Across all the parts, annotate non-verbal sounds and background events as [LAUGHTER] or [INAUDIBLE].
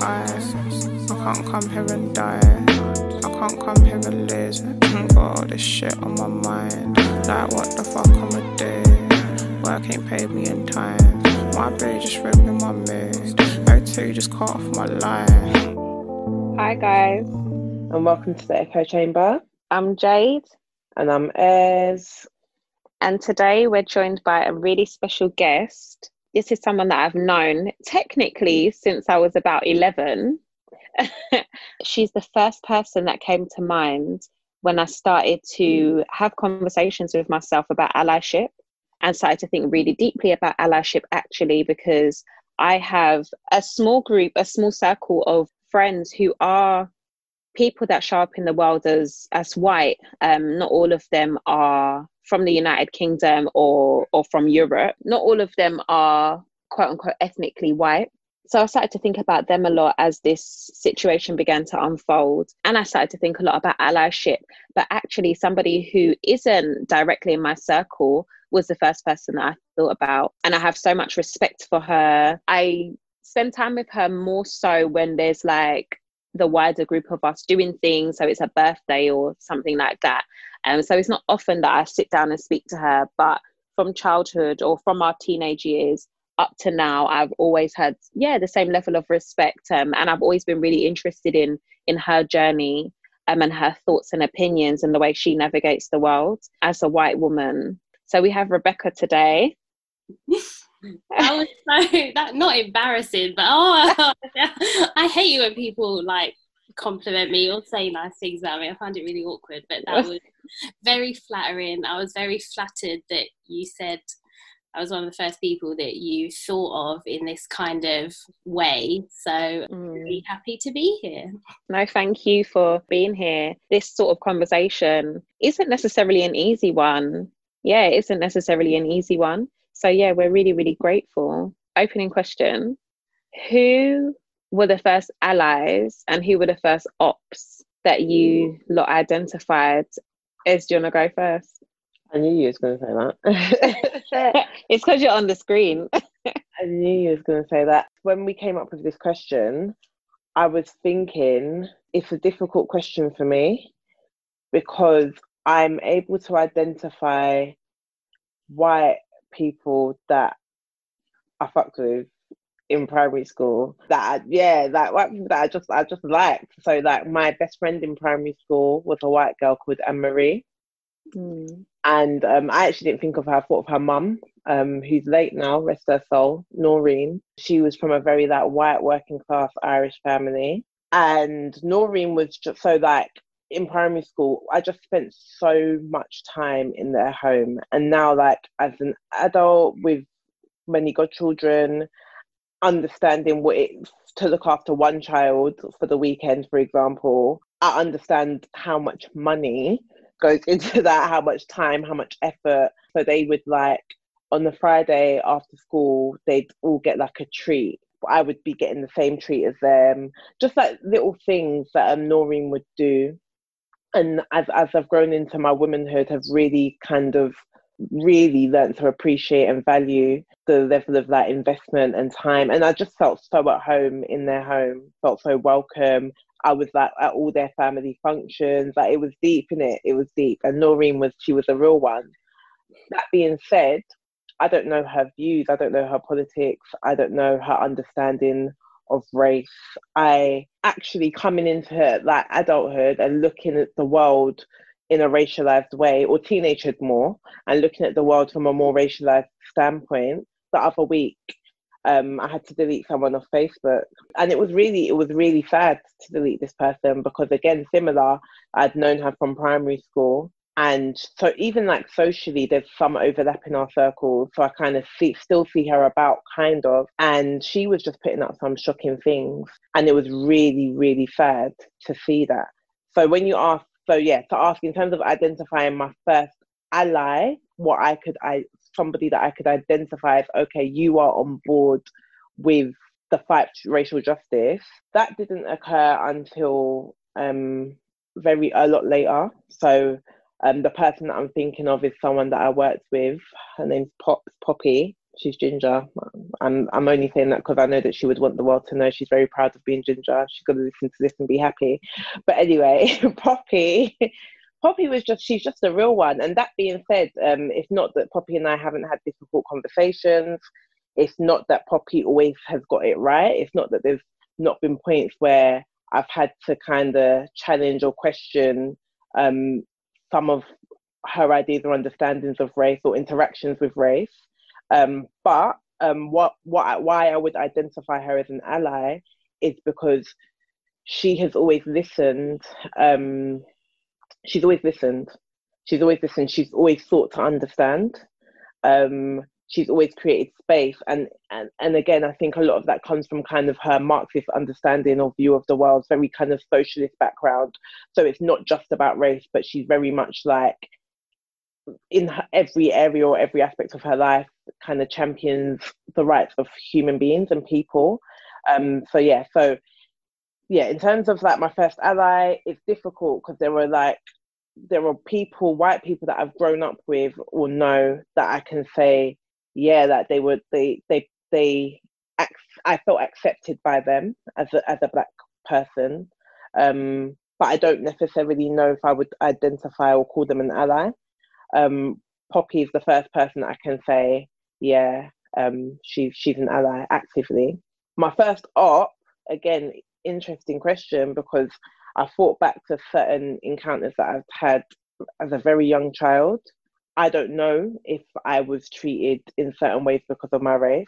I, I can't come here and die. I can't come here and lose. Got all this shit on my mind. Like, what the fuck I'ma do? Work ain't paid me in time. My bitch just ripping my mood. O2 just cut off my line. Hi guys, and welcome to the Echo Chamber. I'm Jade, And I'm Ez. and today we're joined by a really special guest. This is someone that I've known technically since I was about 11. [LAUGHS] She's the first person that came to mind when I started to have conversations with myself about allyship and started to think really deeply about allyship actually because I have a small group, a small circle of friends who are people that show up in the world as as white. Um, not all of them are from the United Kingdom or or from Europe. Not all of them are quote unquote ethnically white. So I started to think about them a lot as this situation began to unfold. And I started to think a lot about allyship. But actually, somebody who isn't directly in my circle was the first person that I thought about. And I have so much respect for her. I spend time with her more so when there's like the wider group of us doing things. So it's a birthday or something like that. Um, so it's not often that I sit down and speak to her, but from childhood or from our teenage years up to now, I've always had yeah the same level of respect, um, and I've always been really interested in in her journey um, and her thoughts and opinions and the way she navigates the world as a white woman. So we have Rebecca today. [LAUGHS] that was so [LAUGHS] that not embarrassing, but oh, [LAUGHS] I hate you when people like compliment me or say nice things about me. I find it really awkward, but that was very flattering. I was very flattered that you said I was one of the first people that you thought of in this kind of way. So Mm. really happy to be here. No, thank you for being here. This sort of conversation isn't necessarily an easy one. Yeah, it isn't necessarily an easy one. So, yeah, we're really, really grateful. Opening question Who were the first allies and who were the first ops that you lot identified? Ez, do you want to go first? I knew you was going to say that. [LAUGHS] it's because you're on the screen. [LAUGHS] I knew you was going to say that. When we came up with this question, I was thinking it's a difficult question for me because I'm able to identify white people that I fucked with in primary school that I, yeah like white people that I just I just liked so like my best friend in primary school was a white girl called Anne Marie Mm. and um, I actually didn't think of her. I thought of her mum, um, who's late now, rest her soul, Noreen. She was from a very like white working class Irish family, and Noreen was just so like in primary school. I just spent so much time in their home, and now like as an adult with many godchildren, understanding what it's to look after one child for the weekend, for example, I understand how much money goes [LAUGHS] into that, how much time, how much effort. So they would like on the Friday after school, they'd all get like a treat. I would be getting the same treat as them. Just like little things that um, Noreen would do. And as as I've grown into my womanhood, have really kind of really learned to appreciate and value the level of that investment and time. And I just felt so at home in their home, felt so welcome. I was like at all their family functions. Like it was deep in it. It was deep. And Noreen was she was a real one. That being said, I don't know her views. I don't know her politics. I don't know her understanding of race. I actually coming into like adulthood and looking at the world in a racialized way, or teenagehood more, and looking at the world from a more racialized standpoint. The other week, um, I had to delete someone off Facebook, and it was really, it was really sad to delete this person because, again, similar. I'd known her from primary school, and so even like socially, there's some overlap in our circles. So I kind of see, still see her about, kind of, and she was just putting up some shocking things, and it was really, really sad to see that. So when you ask, so yeah, to ask in terms of identifying my first ally, what I could I somebody that I could identify as okay, you are on board with the fight racial justice. That didn't occur until um, very a lot later. So um, the person that I'm thinking of is someone that I worked with. Her name's Pop Poppy. she's ginger. I'm I'm only saying that because I know that she would want the world to know she's very proud of being ginger. She's gonna listen to this and be happy. But anyway, [LAUGHS] Poppy. Poppy was just she's just a real one. And that being said, um, it's not that Poppy and I haven't had difficult conversations. It's not that Poppy always has got it right. It's not that there's not been points where I've had to kind of challenge or question um, some of her ideas or understandings of race or interactions with race. Um, but um, what, what, why I would identify her as an ally is because she has always listened. Um, she's always listened. She's always listened. She's always sought to understand. Um, she's always created space. And, and and again i think a lot of that comes from kind of her marxist understanding or view of the world very kind of socialist background. So it's not just about race but she's very much like in every area or every aspect of her life kind of champions the rights of human beings and people. Um so yeah so yeah in terms of like my first ally it's difficult because there were like there are people white people that i've grown up with or know that i can say yeah that they would they they they I felt accepted by them as a as a black person, um, but I don't necessarily know if I would identify or call them an ally. Um, Poppy is the first person I can say, yeah, um, she she's an ally actively. My first op, again, interesting question because I thought back to certain encounters that I've had as a very young child I don't know if I was treated in certain ways because of my race.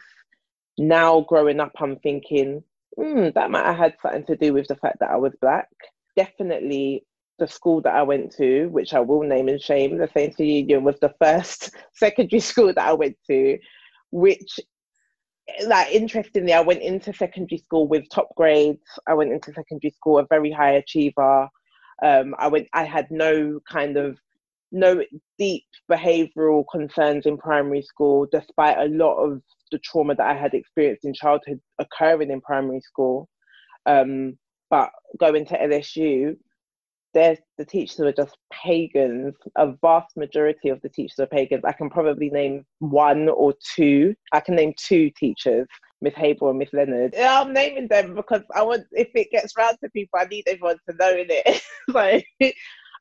Now, growing up, I'm thinking, hmm, that might have had something to do with the fact that I was black. Definitely, the school that I went to, which I will name and shame, the Saint Union was the first [LAUGHS] secondary school that I went to, which like interestingly, I went into secondary school with top grades. I went into secondary school a very high achiever. Um, I went. I had no kind of no deep behavioral concerns in primary school, despite a lot of the trauma that I had experienced in childhood occurring in primary school. Um, but going to LSU, there's the teachers were just pagans. A vast majority of the teachers are pagans. I can probably name one or two. I can name two teachers, Miss Haber and Miss Leonard. Yeah, I'm naming them because I want if it gets round to people, I need everyone to know in it. [LAUGHS] like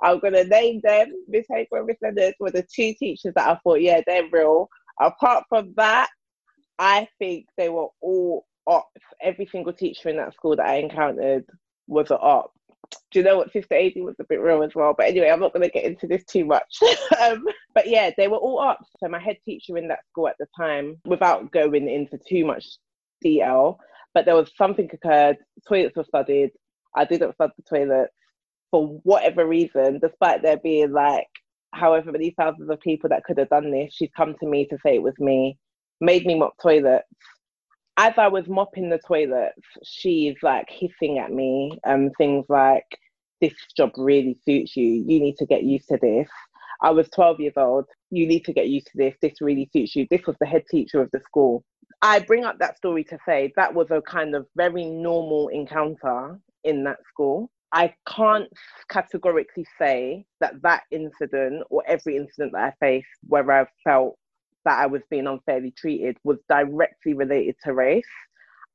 I'm gonna name them. Miss Hager and Miss Leonard were the two teachers that I thought, yeah, they're real. Apart from that, I think they were all ops. Every single teacher in that school that I encountered was an op. Do you know what Sister Adi was a bit real as well? But anyway, I'm not going to get into this too much. [LAUGHS] um, but yeah, they were all ops. So my head teacher in that school at the time, without going into too much detail, but there was something occurred. Toilets were flooded. I didn't flood the toilets for whatever reason, despite there being like however many thousands of people that could have done this, she's come to me to say it was me, made me mop toilets. As I was mopping the toilets, she's like hissing at me um, things like, This job really suits you. You need to get used to this. I was 12 years old. You need to get used to this. This really suits you. This was the head teacher of the school. I bring up that story to say that was a kind of very normal encounter in that school. I can't categorically say that that incident or every incident that I faced where I felt that I was being unfairly treated was directly related to race.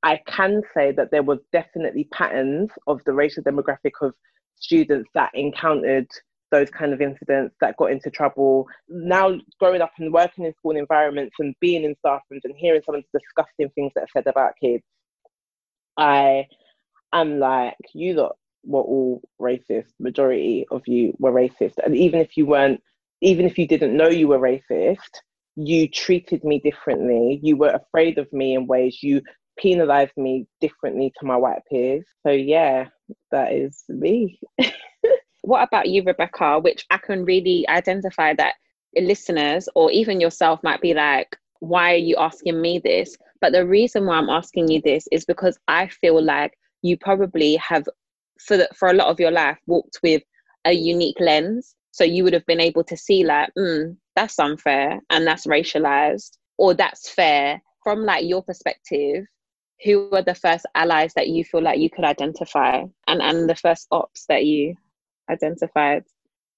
I can say that there was definitely patterns of the racial demographic of students that encountered those kind of incidents that got into trouble. Now, growing up and working in school environments and being in staff rooms and hearing some of the disgusting things that are said about kids, I am like, you lot were all racist. Majority of you were racist, and even if you weren't, even if you didn't know you were racist, you treated me differently. You were afraid of me in ways. You penalized me differently to my white peers. So yeah, that is me. [LAUGHS] what about you, Rebecca? Which I can really identify that listeners or even yourself might be like, why are you asking me this? But the reason why I'm asking you this is because I feel like you probably have for for a lot of your life walked with a unique lens. So you would have been able to see like mm, that's unfair and that's racialized or that's fair. From like your perspective who were the first allies that you feel like you could identify and and the first ops that you identified?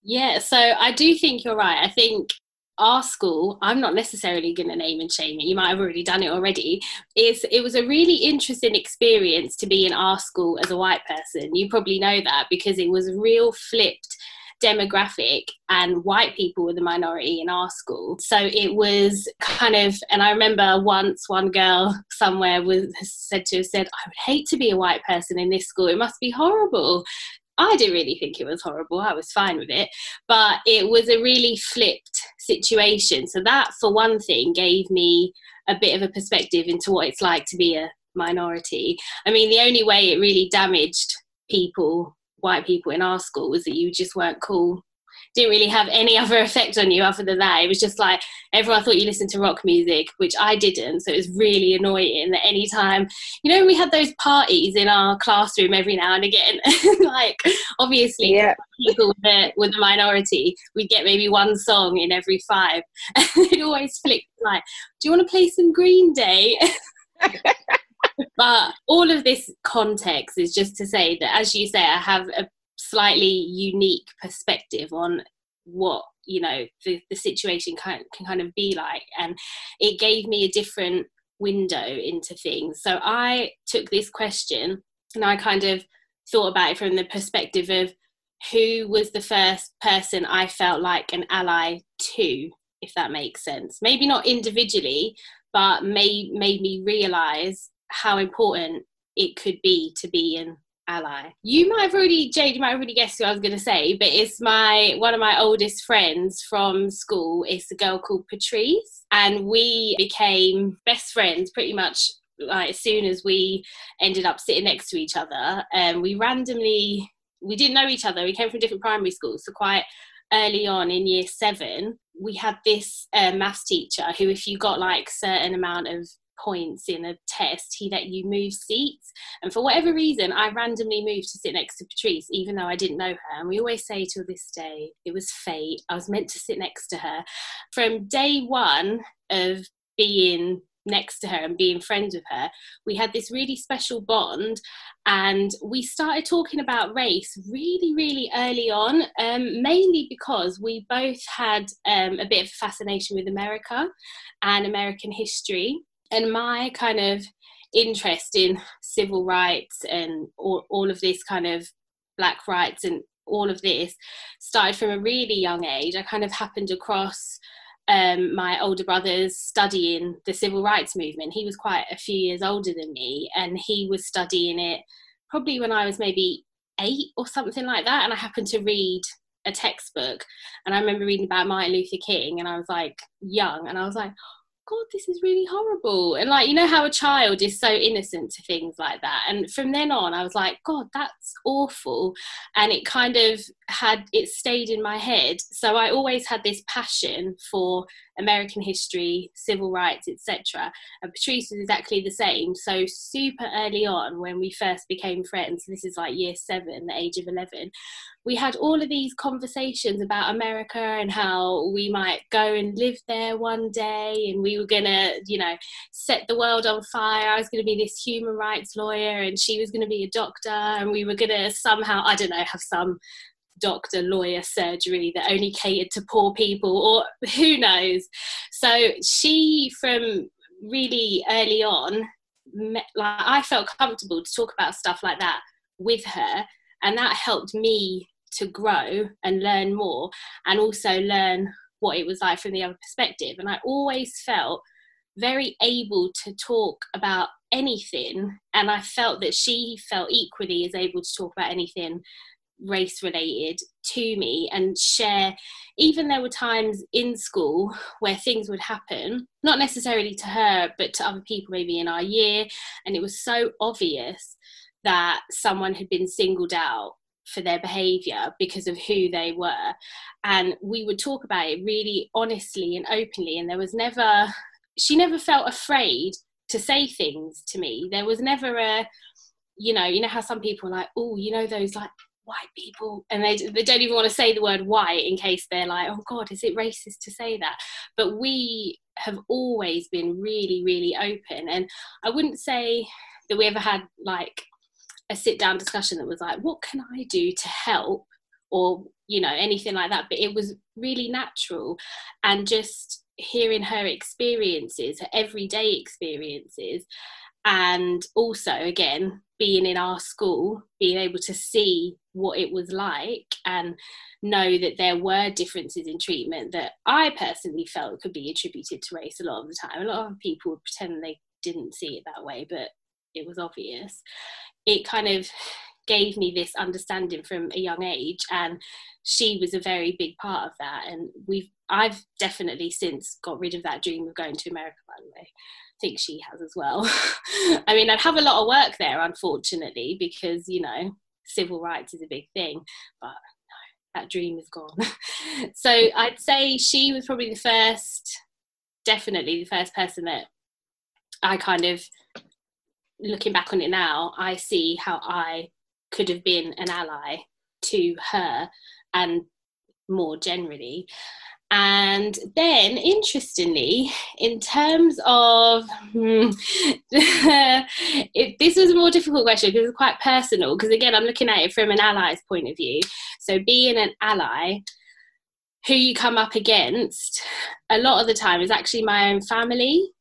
Yeah so i do think you're right. I think our school i'm not necessarily going to name and shame it you might have already done it already is it was a really interesting experience to be in our school as a white person. You probably know that because it was a real flipped demographic and white people were the minority in our school. So it was kind of and i remember once one girl somewhere was said to have said i would hate to be a white person in this school it must be horrible I didn't really think it was horrible. I was fine with it. But it was a really flipped situation. So, that, for one thing, gave me a bit of a perspective into what it's like to be a minority. I mean, the only way it really damaged people, white people in our school, was that you just weren't cool didn't really have any [LAUGHS] other effect on you other than that. It was just like everyone thought you listened to rock music, which I didn't. So it was really annoying that any time, you know, we had those parties in our classroom every now and again. [LAUGHS] like, obviously, yeah. people with the, with the minority, we'd get maybe one song in every five. And [LAUGHS] it always flicked like, do you want to play some Green Day? but all of this context is just to say that, as you say, I have a slightly unique perspective on what you know the, the situation can, can kind of be like. And it gave me a different window into things. So i took this question and i kind of thought about it from the perspective of who was the first person i felt like an ally to if that makes sense. Maybe not individually but made made me realize how important it could be to be in ally. You might have already, Jade, you might have already guessed who I was going to say, but it's my one of my oldest friends from school. It's a girl called Patrice, and we became best friends pretty much like as soon as we ended up sitting next to each other. And um, we randomly we didn't know each other. We came from different primary schools, so quite early on in year seven, we had this uh, maths teacher who, if you got like certain amount of points in a test, he let you move seats. And for whatever reason, I randomly moved to sit next to Patrice, even though I didn't know her. And we always say to this day, it was fate. I was meant to sit next to her. From day one of being next to her and being friends with her, we had this really special bond. And we started talking about race really, really early on, um, mainly because we both had um, a bit of fascination with America and American history and my kind of interest in civil rights and all, all of this kind of black rights and all of this started from a really young age. I kind of happened across um, my older brother's studying the civil rights movement. He was quite a few years older than me, and he was studying it probably when I was maybe eight or something like that. And I happened to read a textbook, and I remember reading about Martin Luther King, and I was like young, and I was like, God, this is really horrible. And like, you know how a child is so innocent to things like that. And from then on, I was like, God, that's awful. And it kind of had, it stayed in my head. So I always had this passion for American history, civil rights, etc. And Patrice was exactly the same. So super early on, when we first became friends, this is like year seven, the age of 11, we had all of these conversations about America and how we might go and live there one day and we were to, you know, set the world on fire. I was to be this human rights lawyer and she was to be a doctor and we were to somehow, I don't know, have some doctor, lawyer surgery that only catered to poor people or [LAUGHS] who knows. So she, from really early on, like I felt comfortable to talk about stuff like that with her and that helped me to grow and learn more and also learn what it was like from the other perspective. And I always felt very able to talk about anything. And I felt that she felt equally as able to talk about anything race related to me and share even there were times in school where things would happen not necessarily to her but to other people maybe in our year and it was so obvious that someone had been singled out for their behavior because of who they were. And we would talk about it really honestly and openly and there was never she never felt afraid to say things to me. There was never a you know you know how some people are like oh you know those like white people and they, they don't even want to say the word white in case they're like oh god is it racist to say that? But we have always been really really open and i wouldn't say that we ever had like a sit down discussion that was like, what can I do to help? or you know anything like that but it was really natural and just hearing her experiences her everyday experiences and also again being in our school being able to see what it was like and know that there were differences in treatment that i personally felt could be attributed to race a lot of the time. A lot of people would pretend they didn't see it that way but it was obvious. It kind of gave me this understanding from a young age and she was a very big part of that. And we've i've definitely since got rid of that dream of going to america by the way. I think she has as well. [LAUGHS] I mean i'd have a lot of work there unfortunately because you know civil rights is a big thing but that dream is gone. [LAUGHS] So i'd say she was probably the first definitely the first person that i kind of looking back on it now i see how i could have been an ally to her and more generally. And then, interestingly, in terms of hmm, [LAUGHS] it, this was a more difficult question because it's quite personal. Because again, I'm looking at it from an ally's point of view. So, being an ally, who you come up against a lot of the time is actually my own family.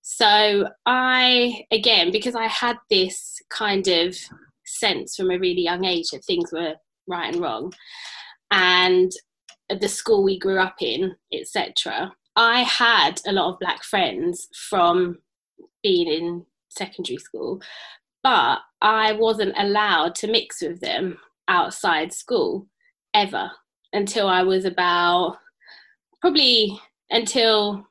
So, I, again, because I had this kind of sense from a really young age that things were right and wrong. And the school we grew up in etc i had a lot of black friends from being in secondary school but i wasn't allowed to mix with them outside school ever until i was about probably until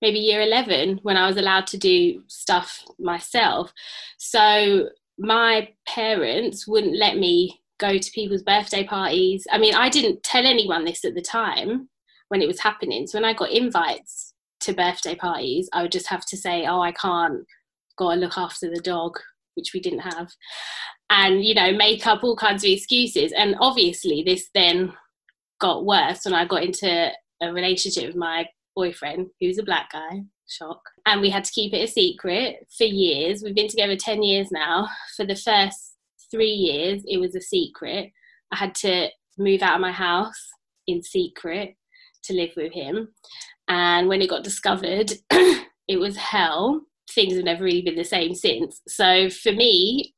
maybe year 11 when i was allowed to do stuff myself. So my parents wouldn't let me go to people's birthday parties. I mean, I didn't tell anyone this at the time when it was happening. So when I got invites to birthday parties, I would just have to say, "Oh, I can't. Got to look after the dog," which we didn't have, and you know, make up all kinds of excuses. And obviously, this then got worse when I got into a relationship with my boyfriend, who's a black guy, shock. And we had to keep it a secret for years. We've been together 10 years now. For the first three years, it was a secret. I had to move out of my house in secret to live with him. And when it got discovered, [COUGHS] it was hell. Things have never really been the same since. So, for me,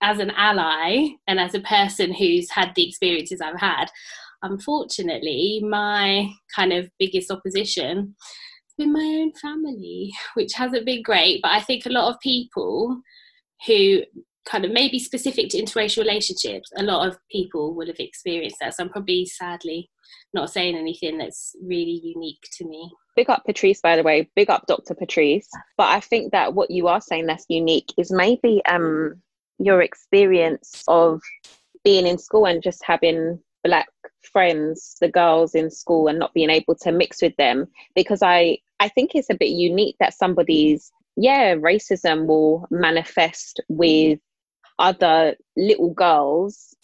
as an ally and as a person who's had the experiences I've had, unfortunately, my kind of biggest opposition been my own family, which hasn't been great. But I think a lot of people who kind of maybe specific to interracial relationships, a lot of people will have experienced that. So I'm probably sadly not saying anything that's really unique to me. Big up Patrice, by the way. Big up Dr. Patrice. But I think that what you are saying that's unique is maybe um your experience of being in school and just having black friends, the girls in school, and not being able to mix with them because I I think it's a bit unique that somebody's, yeah, racism will manifest with other little girls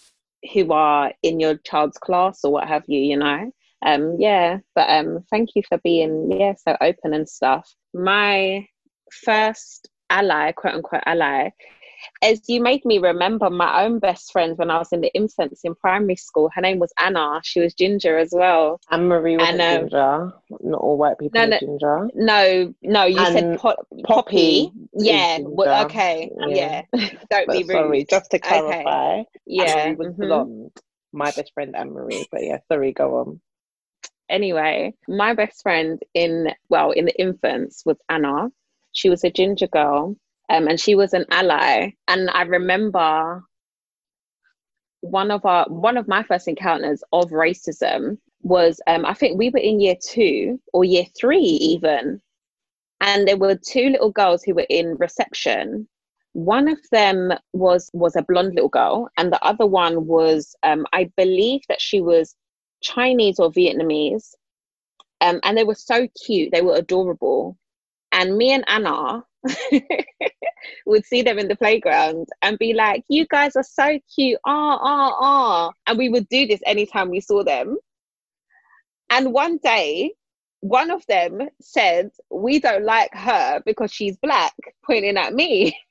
who are in your child's class or what have you, you know. Um, yeah, but um, thank you for being yeah so open and stuff. My first ally, quote unquote ally, as you made me remember my own best friend when I was in the infants in primary school. Her name was Anna. She was ginger as well. Anne Marie was um, ginger. Not all white people no, no, ginger. No, no, you and said po- Poppy. Poppy. Yeah. Well, okay. Yeah. yeah. [LAUGHS] Don't be rude. Sorry, just to clarify. Okay. Yeah. Anne was mm-hmm. blonde. My best friend Anne Marie. But yeah, sorry, go on. Anyway, my best friend in well in the infants was Anna. She was a ginger girl um, and she was an ally. And I remember one of our one of my first encounters of racism was um, I think we were in year two or year three even, and there were two little girls who were in reception. One of them was was a blonde little girl, and the other one was um, I believe that she was Chinese or Vietnamese, um, and they were so cute. They were adorable, and me and Anna [LAUGHS] would see them in the playground and be like, You guys are so cute. Ah, ah, ah. And we would do this anytime we saw them. And one day, one of them said, We don't like her because she's black, pointing at me. [LAUGHS]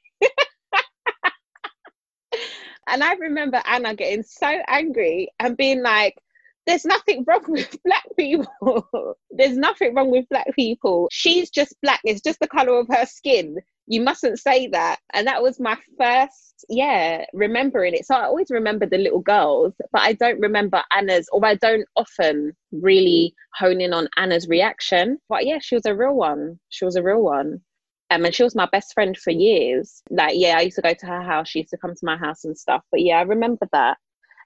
And I remember Anna getting so angry and being like, there's nothing wrong with [LAUGHS] black people. there's nothing wrong with black people. She's just black. It's just the color of her skin. You mustn't say that. And that was my first, yeah, remembering it. So I always remember the little girls, but I don't remember Anna's, or I don't often really hone in on Anna's reaction. But yeah, she was a real one. She was a real one. Um, and she was my best friend for years. Like, yeah, I used to go to her house. She used to come to my house and stuff. But yeah, I remember that.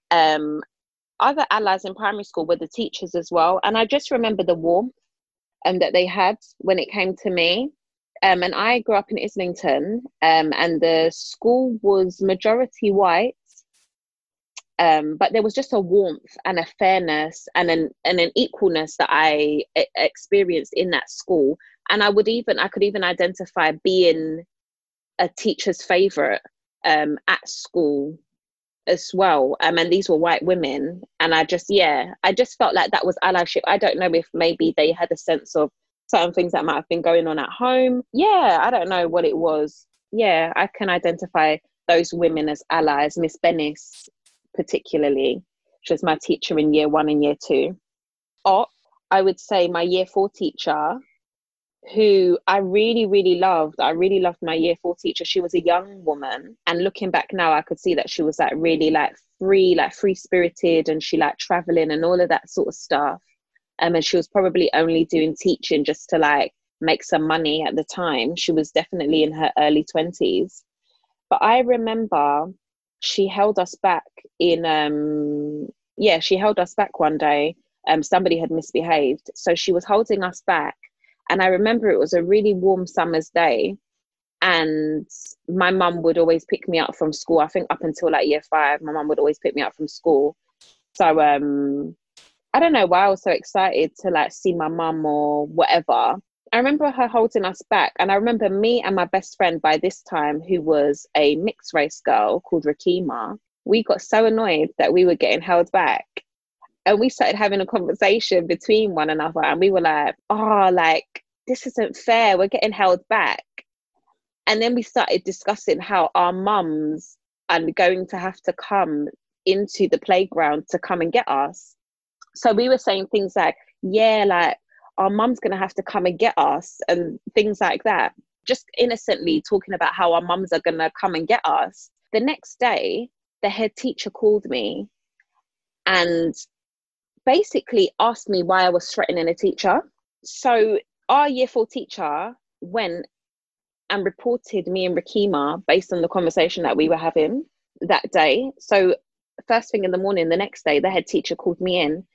Um, other allies in primary school were the teachers as well. And I just remember the warmth um, that they had when it came to me. Um, and I grew up in Islington, um, and the school was majority white. Um, but there was just a warmth and a fairness and an and an equalness that I experienced in that school. And I would even I could even identify being a teacher's favorite um, at school as well. Um, and these were white women. And I just, yeah, I just felt like that was allyship. I don't know if maybe they had a sense of certain things that might have been going on at home. Yeah, I don't know what it was. Yeah, I can identify those women as allies. Miss Bennis, particularly, she was my teacher in year one and year two. Or I would say my year four teacher who I really, really loved. I really loved my year four teacher. She was a young woman. And looking back now, I could see that she was like really like free, like free spirited and she like traveling and all of that sort of stuff. Um, and she was probably only doing teaching just to like make some money at the time. She was definitely in her early 20s. But I remember she held us back in, um, yeah, she held us back one day. Um, somebody had misbehaved. So she was holding us back and I remember it was a really warm summer's day. And my mum would always pick me up from school. I think up until like year five, my mum would always pick me up from school. So um I don't know why I was so excited to like see my mum or whatever. I remember her holding us back, and I remember me and my best friend by this time, who was a mixed race girl called Rakima. We got so annoyed that we were getting held back and we started having a conversation between one another and we were like oh like this isn't fair. We're getting held back. And then we started discussing how our mums are going to have to come into the playground to come and get us. So we were saying things like yeah like our mum's going to have to come and get us and things like that. Just innocently talking about how our mums are going to come and get us. The next day the head teacher called me and basically asked me why I was threatening a teacher. So our year four teacher went and reported me and Rakima based on the conversation that we were having that day. So first thing in the morning, the next day, the head teacher called me in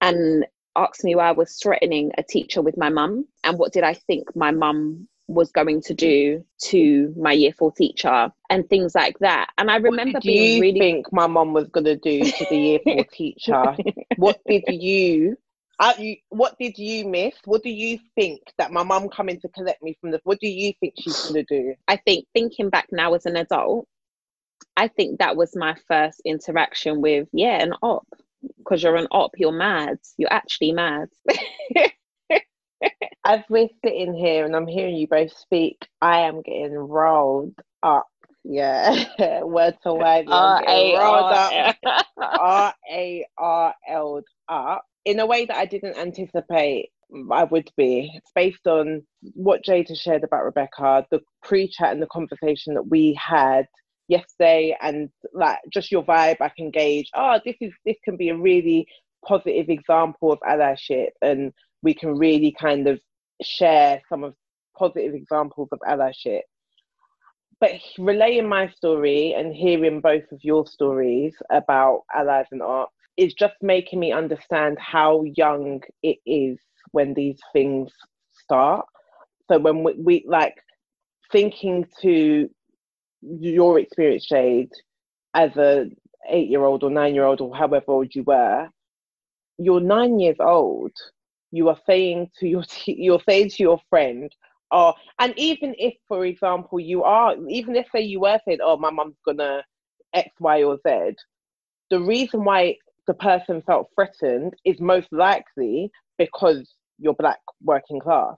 and asked me why I was threatening a teacher with my mum and what did I think my mum was going to do to my year four teacher and things like that. And I remember what did being you really think my mom was gonna do to the year four [LAUGHS] teacher? What did you uh, you, what did you miss? What do you think that my mum coming to collect me from the? What do you think she's gonna do? I think thinking back now as an adult, I think that was my first interaction with yeah an op because you're an op, you're mad, you're actually mad. [LAUGHS] As we're sitting here and I'm hearing you both speak, I am getting rolled up. Yeah, [LAUGHS] word to word. R A R [LAUGHS] R A R L up in a way that I didn't anticipate I would be. It's based on what Jada shared about Rebecca, the pre chat and the conversation that we had yesterday, and like just your vibe, I can gauge. Oh, this is this can be a really positive example of allyship, and we can really kind of share some of positive examples of allyship. But relaying my story and hearing both of your stories about allies and art is just making me understand how young it is when these things start. So when we, we like thinking to your experience, Jade, as a eight year old or nine year old or however old you were, you're nine years old you are saying to your you're saying to your friend oh and even if for example you are even if say you were saying oh my mum's gonna x y or z the reason why the person felt threatened is most likely because you're black working class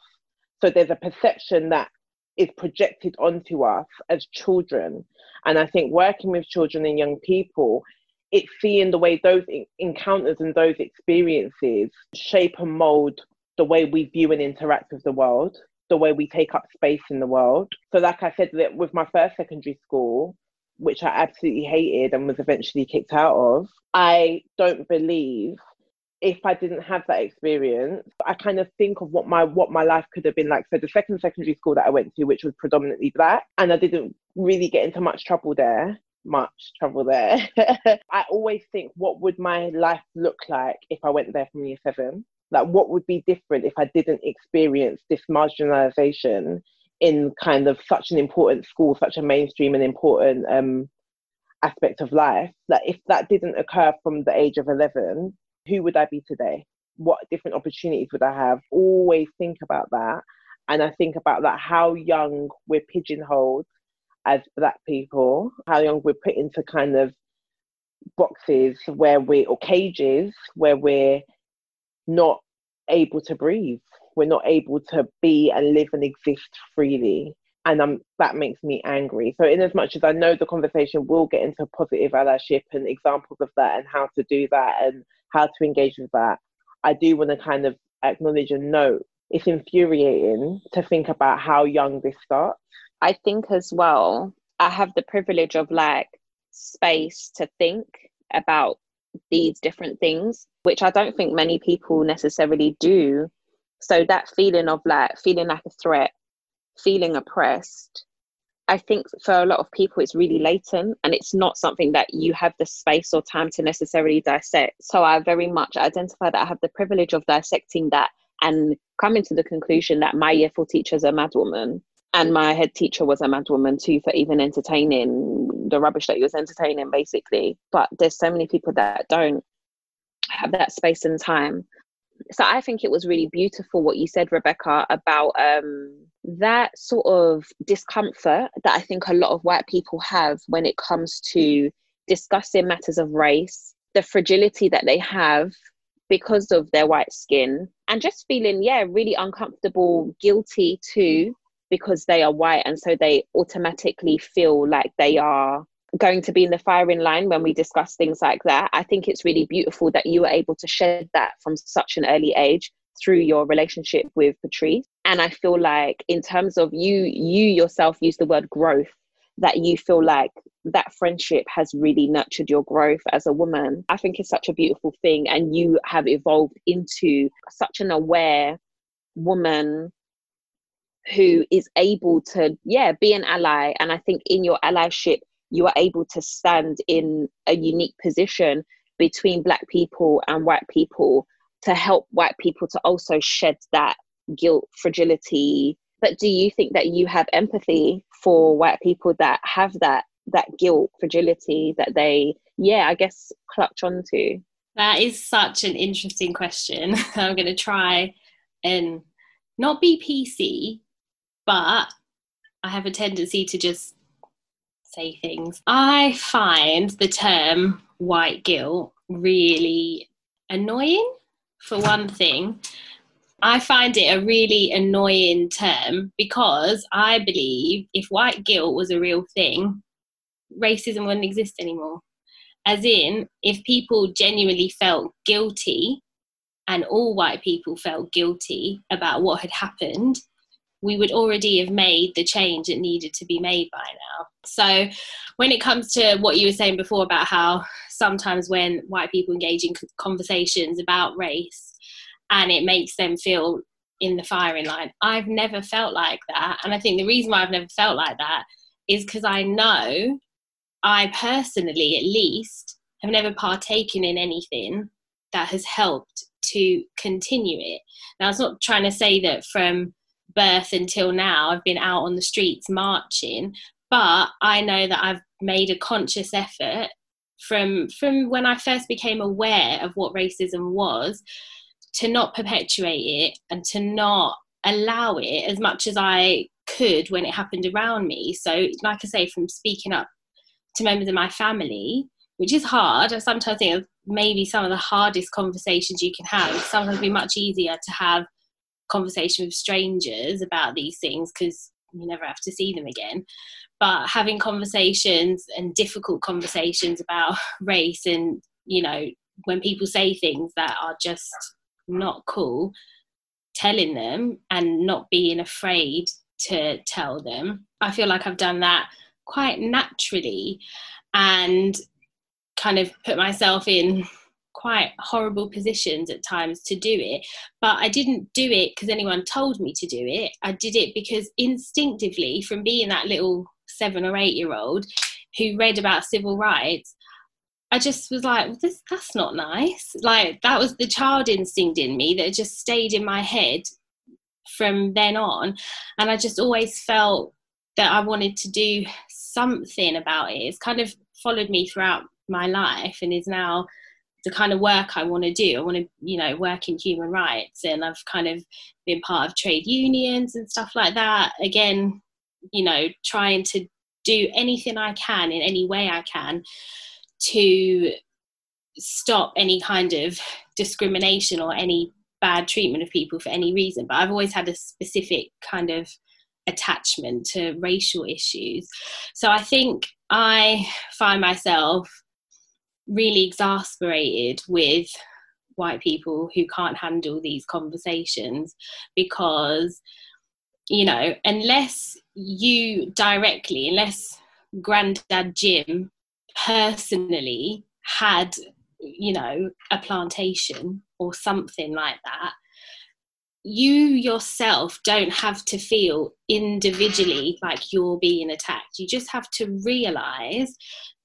so there's a perception that is projected onto us as children. And I think working with children and young people, it's seeing the way those encounters and those experiences shape and mold the way we view and interact with the world, the way we take up space in the world. So, like I said, with my first secondary school, which I absolutely hated and was eventually kicked out of, I don't believe if I didn't have that experience, I kind of think of what my what my life could have been like. So the second secondary school that I went to, which was predominantly black, and I didn't really get into much trouble there. Much trouble there. [LAUGHS] I always think, what would my life look like if I went there from year seven? Like, what would be different if I didn't experience this marginalization in kind of such an important school, such a mainstream and important um, aspect of life? Like, if that didn't occur from the age of 11, who would I be today? What different opportunities would I have? Always think about that. And I think about that how young we're pigeonholed as black people, how young we're put into kind of boxes where we're or cages where we're not able to breathe. We're not able to be and live and exist freely. And um, that makes me angry. So, in as much as I know the conversation will get into positive allyship and examples of that and how to do that and how to engage with that, I do want to kind of acknowledge and note it's infuriating to think about how young this starts. I think as well, I have the privilege of like space to think about these different things, which I don't think many people necessarily do. So that feeling of like feeling like a threat, feeling oppressed, I think for a lot of people, it's really latent and it's not something that you have the space or time to necessarily dissect. So I very much identify that I have the privilege of dissecting that and coming to the conclusion that my year four teacher is a mad woman and my head teacher was a mad woman too for even entertaining the rubbish that he was entertaining, basically. But there's so many people that don't have that space and time so I think it was really beautiful what you said, Rebecca, about um, that sort of discomfort that I think a lot of white people have when it comes to discussing matters of race, the fragility that they have because of their white skin, and just feeling, yeah, really uncomfortable, guilty too, because they are white. And so they automatically feel like they are going to be in the firing line when we discuss things like that. I think it's really beautiful that you were able to shed that from such an early age through your relationship with Patrice. And I feel like in terms of you, you yourself use the word growth, that you feel like that friendship has really nurtured your growth as a woman. I think it's such a beautiful thing. And you have evolved into such an aware woman who is able to, yeah, be an ally. And I think in your allyship, you are able to stand in a unique position between black people and white people to help white people to also shed that guilt fragility. But do you think that you have empathy for white people that have that that guilt fragility that they yeah i guess clutch onto? That is such an interesting question. [LAUGHS] I'm going to try and not be pc but i have a tendency to just say things. I find the term white guilt really annoying, for one thing. I find it a really annoying term because I believe if white guilt was a real thing, racism wouldn't exist anymore. As in, if people genuinely felt guilty and all white people felt guilty about what had happened, we would already have made the change that needed to be made by now. So, when it comes to what you were saying before about how sometimes when white people engage in conversations about race and it makes them feel in the firing line, I've never felt like that. And I think the reason why I've never felt like that is because I know I personally, at least, have never partaken in anything that has helped to continue it. Now, I was not trying to say that from birth until now, I've been out on the streets marching, but I know that I've made a conscious effort from from when I first became aware of what racism was to not perpetuate it and to not allow it as much as I could when it happened around me. So, like I say, from speaking up to members of my family, which is hard. I sometimes think of maybe some of the hardest conversations you can have. Sometimes be much easier to have conversation with strangers about these things because you never have to see them again. But having conversations and difficult conversations about [LAUGHS] race and, you know, when people say things that are just not cool, telling them and not being afraid to tell them. I feel like I've done that quite naturally and kind of put myself in quite horrible positions at times to do it but i didn't do it because anyone told me to do it. I did it because instinctively from being that little seven or eight year old who read about civil rights i just was like this that's not nice. Like that was the child instinct in me that just stayed in my head from then on and i just always felt that i wanted to do something about it. It's kind of followed me throughout my life and is now the kind of work I want to do. I want to, you know, work in human rights, and I've kind of been part of trade unions and stuff like that. Again, you know, trying to do anything I can in any way I can to stop any kind of discrimination or any bad treatment of people for any reason. But I've always had a specific kind of attachment to racial issues. So I think I find myself really exasperated with white people who can't handle these conversations because you know unless you directly unless granddad jim personally had you know a plantation or something like that you yourself don't have to feel individually like you're being attacked. You just have to realize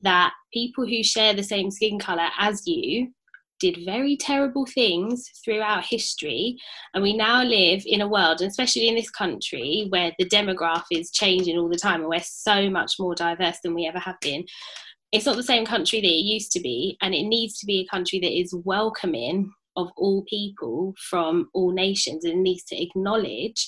that people who share the same skin color as you did very terrible things throughout history and we now live in a world and especially in this country where the demographic is changing all the time and we're so much more diverse than we ever have been. It's not the same country that it used to be and it needs to be a country that is welcoming of all people from all nations and needs to acknowledge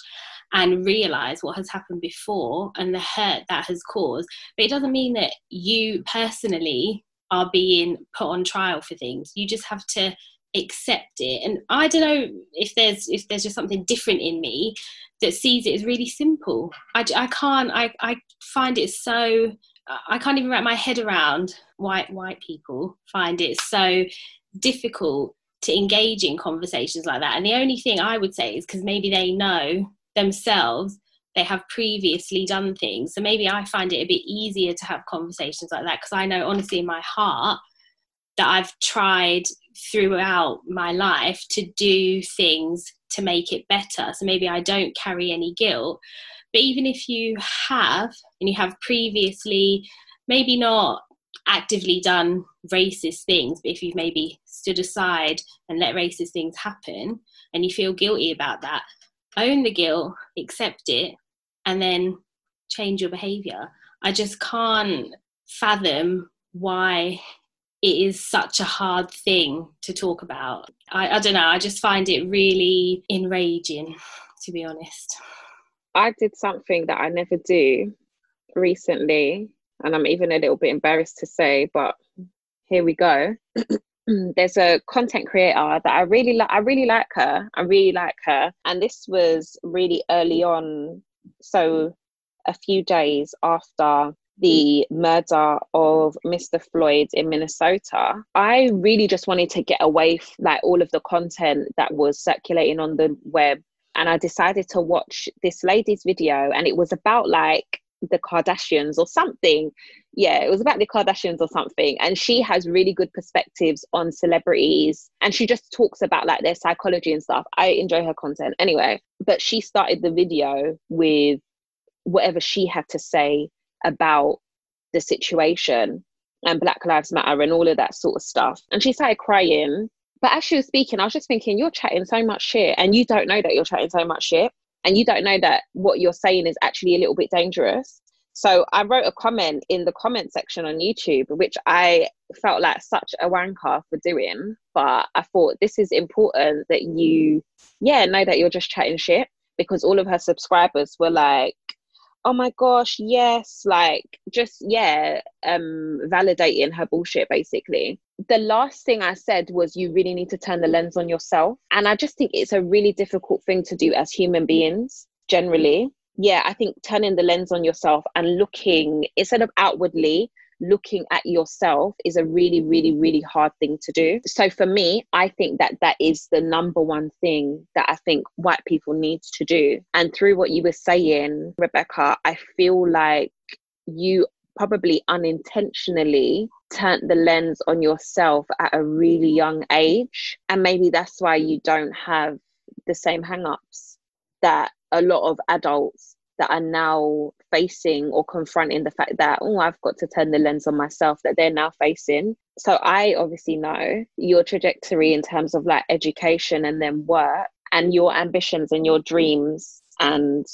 and realize what has happened before and the hurt that has caused. But it doesn't mean that you personally are being put on trial for things. You just have to accept it. And I don't know if there's if there's just something different in me that sees it as really simple. I, I can't. I I find it so. I can't even wrap my head around why white people find it so difficult to engage in conversations like that. And the only thing I would say is because maybe they know themselves they have previously done things. So maybe I find it a bit easier to have conversations like that because I know honestly in my heart that I've tried throughout my life to do things to make it better. So maybe I don't carry any guilt. But even if you have, and you have previously maybe not actively done racist things, but if you've maybe stood aside and let racist things happen and you feel guilty about that, own the guilt, accept it, and then change your behavior. I just can't fathom why it is such a hard thing to talk about. I, I don't know, I just find it really enraging, to be honest. I did something that I never do recently, and I'm even a little bit embarrassed to say, but here we go. [CLEARS THROAT] there's a content creator that I really like. I really like her. I really like her. And this was really early on. So a few days after the murder of Mr. Floyd in Minnesota, I really just wanted to get away from like all of the content that was circulating on the web. And I decided to watch this lady's video, and it was about like the Kardashians or something. Yeah, it was about the Kardashians or something. And she has really good perspectives on celebrities and she just talks about like their psychology and stuff. I enjoy her content anyway. But she started the video with whatever she had to say about the situation and Black Lives Matter and all of that sort of stuff. And she started crying. But as she was speaking, I was just thinking, you're chatting so much shit and you don't know that you're chatting so much shit and you don't know that what you're saying is actually a little bit dangerous. So I wrote a comment in the comment section on YouTube, which I felt like such a wanker for doing. But I thought this is important that you, yeah, know that you're just chatting shit because all of her subscribers were like, oh my gosh, yes, like just, yeah, um, validating her bullshit basically the last thing I said was you really need to turn the lens on yourself. And I just think it's a really difficult thing to do as human beings generally yeah, I think turning the lens on yourself and looking instead of outwardly, looking at yourself is a really, really, really hard thing to do. So for me, I think that that is the number one thing that I think white people need to do. And through what you were saying, Rebecca, I feel like you probably unintentionally turned the lens on yourself at a really young age. And maybe that's why you don't have the same hang ups that a lot of adults that are now facing or confronting the fact that, oh, I've got to turn the lens on myself that they're now facing. So I obviously know your trajectory in terms of like education and then work and your ambitions and your dreams and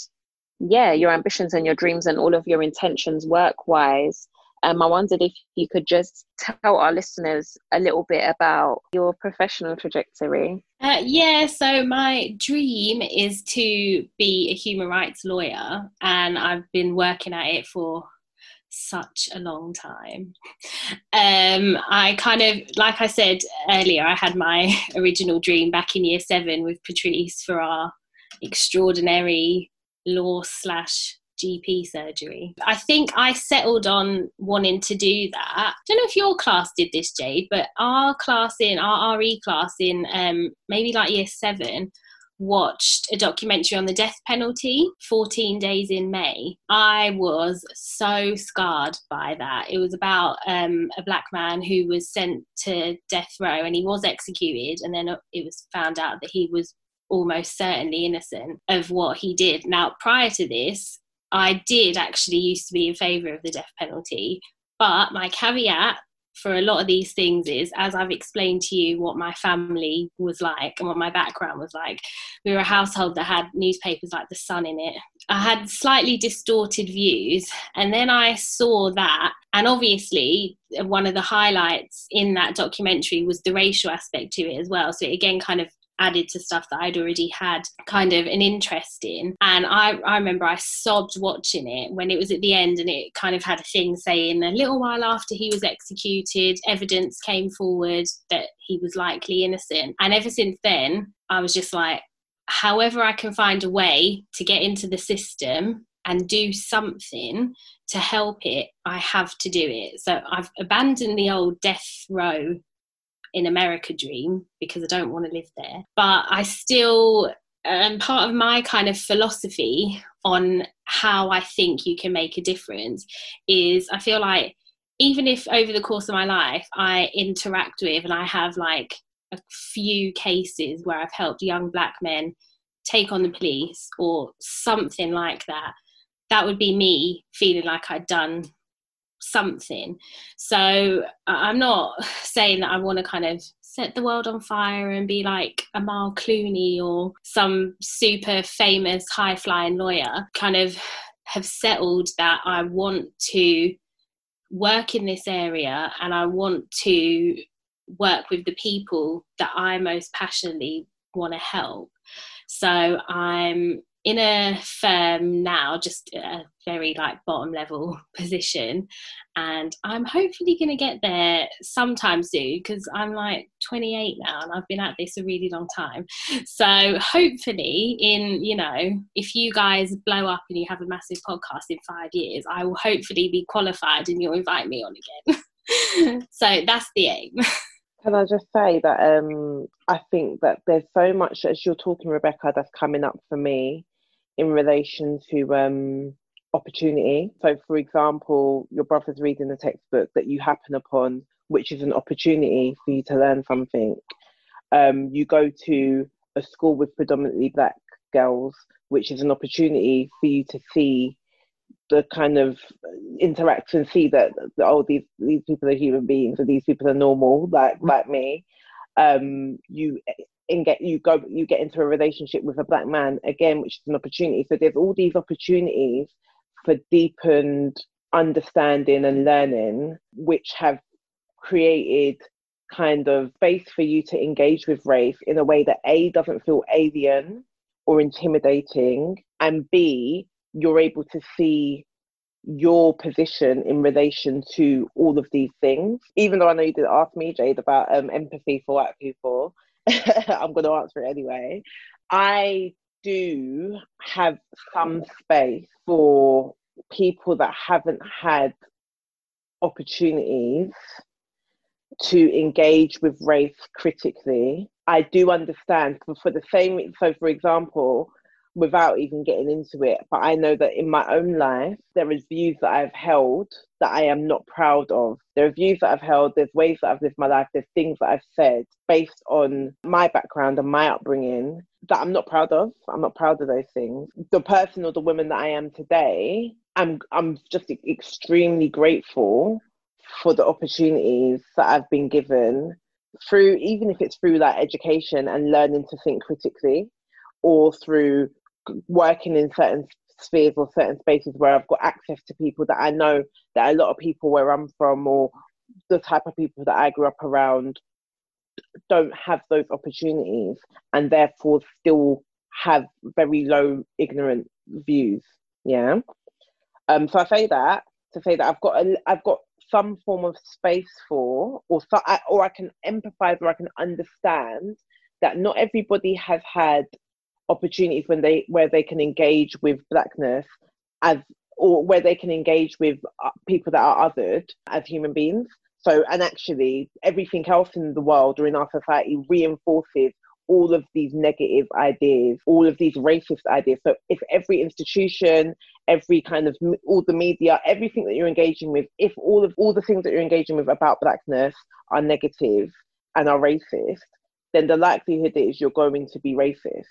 yeah, your ambitions and your dreams and all of your intentions work wise. Um, I wondered if you could just tell our listeners a little bit about your professional trajectory. Uh, yeah, so my dream is to be a human rights lawyer, and I've been working at it for such a long time. Um, I kind of, like I said earlier, I had my [LAUGHS] original dream back in year seven with Patrice for our extraordinary law slash GP surgery. I think I settled on wanting to do that. I don't know if your class did this, Jade, but our class in our RE class in um, maybe like year seven watched a documentary on the death penalty 14 days in may i was so scarred by that it was about um, a black man who was sent to death row and he was executed and then it was found out that he was almost certainly innocent of what he did. Now, prior to this, I did actually used to be in favour of the death penalty, but my caveat for a lot of these things is as I've explained to you what my family was like and what my background was like. We were a household that had newspapers like The Sun in it. I had slightly distorted views, and then I saw that. And obviously, one of the highlights in that documentary was the racial aspect to it as well. So, it again, kind of added to stuff that I'd already had kind of an interest in. And I, I remember I sobbed watching it when it was at the end and it kind of had a thing saying a little while after he was executed, evidence came forward that he was likely innocent. And ever since then, I was just like, however, I can find a way to get into the system and do something to help it, I have to do it. So I've abandoned the old death row in America dream because I don't want to live there. But I still, and um, part of my kind of philosophy on how I think you can make a difference is I feel like even if over the course of my life I interact with and I have like a few cases where I've helped young black men take on the police or something like that, that would be me feeling like I'd done something. So I'm not [LAUGHS] saying that I want to kind of set the world on fire and be like Amal Clooney or some super famous high flying lawyer. Kind of have settled that I want to work in this area and I want to work with the people that I most passionately want to help. So I'm in a firm now, just a very like bottom level [LAUGHS] position, and I'm hopefully going to get there sometime soon because I'm like 28 now and I've been at this a really long time. So hopefully, in you know, if you guys blow up and you have a massive podcast in five years, I will hopefully be qualified and you'll invite me on again. [LAUGHS] so that's the aim. [LAUGHS] Can I just say that um, I think that there's so much as you're talking, Rebecca, that's coming up for me in relation to um, opportunity. So, for example, your brother's reading a textbook that you happen upon, which is an opportunity for you to learn something. Um, you go to a school with predominantly black girls, which is an opportunity for you to see the kind of interact and see that oh these these people are human beings and these people are normal like like me. Um, you and get you go you get into a relationship with a black man again which is an opportunity. So there's all these opportunities for deepened understanding and learning which have created kind of space for you to engage with race in a way that a doesn't feel alien or intimidating and b you're able to see your position in relation to all of these things. Even though i know you did ask me jade about um, empathy for white people [LAUGHS] I'm going to answer it anyway. I do have some space for people that haven't had opportunities to engage with race critically. I do understand for, the same, so for example, without even getting into it, but I know that in my own life, there is views that I've held that I am not proud of. There are views that I've held, there's ways that I've lived my life, there's things that I've said based on my background and my upbringing that I'm not proud of. I'm not proud of those things. The person or the woman that I am today, I'm I'm just extremely grateful for the opportunities that I've been given through even if it's through like education and learning to think critically or through working in certain spheres or certain spaces where I've got access to people that I know that a lot of people where I'm from or the type of people that I grew up around don't have those opportunities and therefore still have very low ignorant views. Yeah. Um, so I say that to say that I've got a, I've got some form of space for, or so, or I can empathize, or I can understand that not everybody has had opportunities when they where they can engage with blackness as or where they can engage with uh, people that are othered as human beings so and actually everything else in the world or in our society reinforces all of these negative ideas, all of these racist ideas. So if every institution, every kind of all the media, everything that you're engaging with, if all of all the things that you're engaging with about blackness are negative and are racist, then the likelihood is you're going to be racist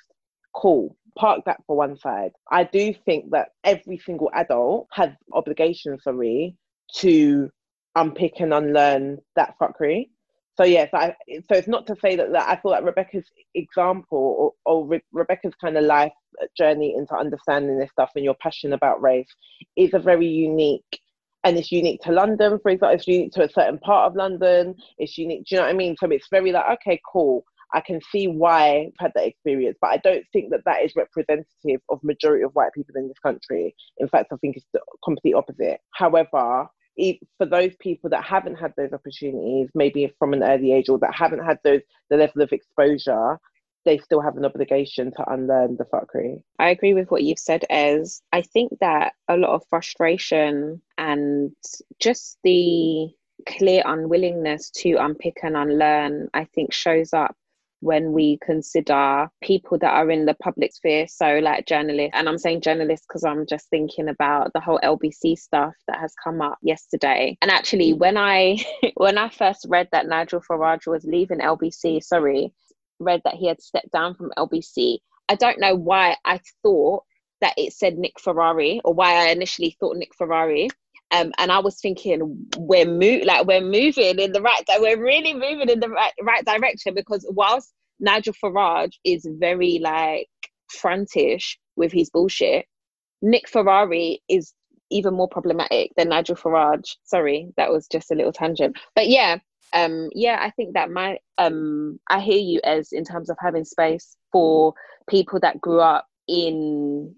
cool park that for one side i do think that every single adult has obligation sorry to unpick and unlearn that fuckery so yes I, so it's not to say that, that i feel like rebecca's example or, or Re- rebecca's kind of life journey into understanding this stuff and your passion about race is a very unique and it's unique to London, for example, it's unique to a certain part of London, it's unique, do you know what I mean? So it's very like, okay, cool. I can see why I've had that experience, but I don't think that that is representative of majority of white people in this country. In fact, I think it's the complete opposite. However, for those people that haven't had those opportunities, maybe from an early age, or that haven't had those the level of exposure, they still have an obligation to unlearn the fuckery. I agree with what you've said, as I think that a lot of frustration and just the clear unwillingness to unpick and unlearn, I think shows up when we consider people that are in the public sphere so like journalists and i'm saying journalists because i'm just thinking about the whole lbc stuff that has come up yesterday. And actually when i [LAUGHS] when i first read that nigel farage was leaving lbc sorry read that he had stepped down from lbc i don't know why i thought that it said nick ferrari or why i initially thought nick ferrari um, and I was thinking we're mo- like we're moving in the right di- we're really moving in the right right direction because whilst Nigel Farage is very like frontish with his bullshit, Nick Ferrari is even more problematic than Nigel Farage. Sorry, that was just a little tangent. But yeah, um, yeah, I think that my um, I hear you as in terms of having space for people that grew up in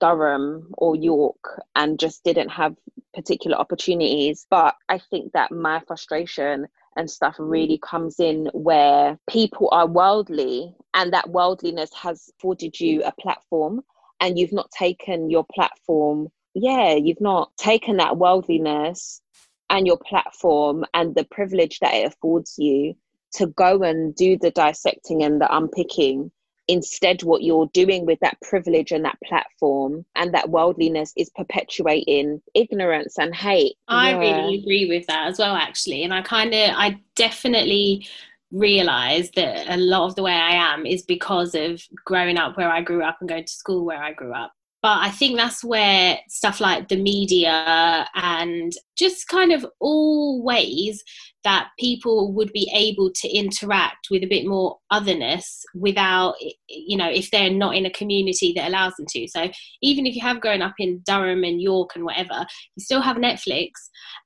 Durham or York and just didn't have particular opportunities. But I think that my frustration and stuff really mm. comes in where people are worldly and that worldliness has afforded you mm. a platform and you've not taken your platform. Yeah, you've not taken that worldliness and your platform and the privilege that it affords you to go and do the dissecting and the unpicking instead what you're doing with that privilege and that platform and that worldliness is perpetuating ignorance and hate. I yeah. really agree with that as well actually. And i kind of i definitely realize that a lot of the way i am is because of growing up where i grew up and going to school where i grew up but I think that's where stuff like the media and just kind of all ways that people would be able to interact with a bit more otherness without you know if they're not in a community that allows them to. So even if you have grown up in durham and york and whatever you still have netflix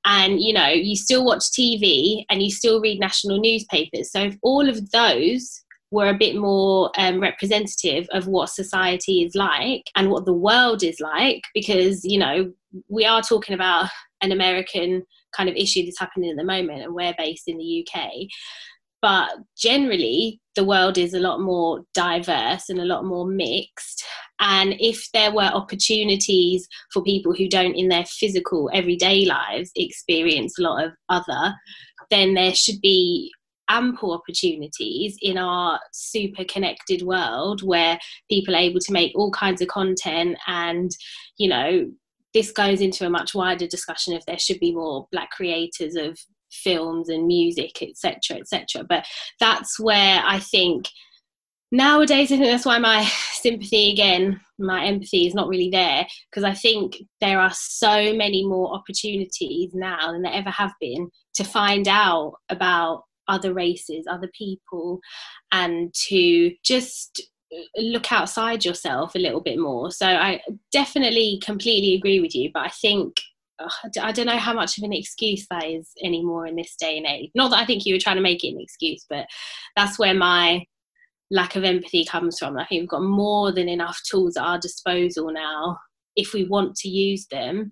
and you know you still watch tv and you still read national newspapers. So if all of those were a bit more um, representative of what society is like and what the world is like because you know we are talking about an american kind of issue that's happening at the moment and we're based in the UK. but generally the world is a lot more diverse and a lot more mixed and if there were opportunities for people who don't in their physical everyday lives experience a lot of other then there should be ample opportunities in our super connected world where people are able to make all kinds of content and you know this goes into a much wider discussion if there should be more black creators of films and music etc etc but that's where i think nowadays i think that's why my [LAUGHS] sympathy again my empathy is not really there because i think there are so many more opportunities now than there ever have been to find out about other races other people and to just uh, look outside yourself a little bit more. So I definitely completely agree with you, but I think I don't know how much of an excuse that is anymore in this day and age. Not that I think you were trying to make it an excuse, but that's where my lack of empathy comes from. I think we've got more than enough tools at our disposal now, if we want to use them,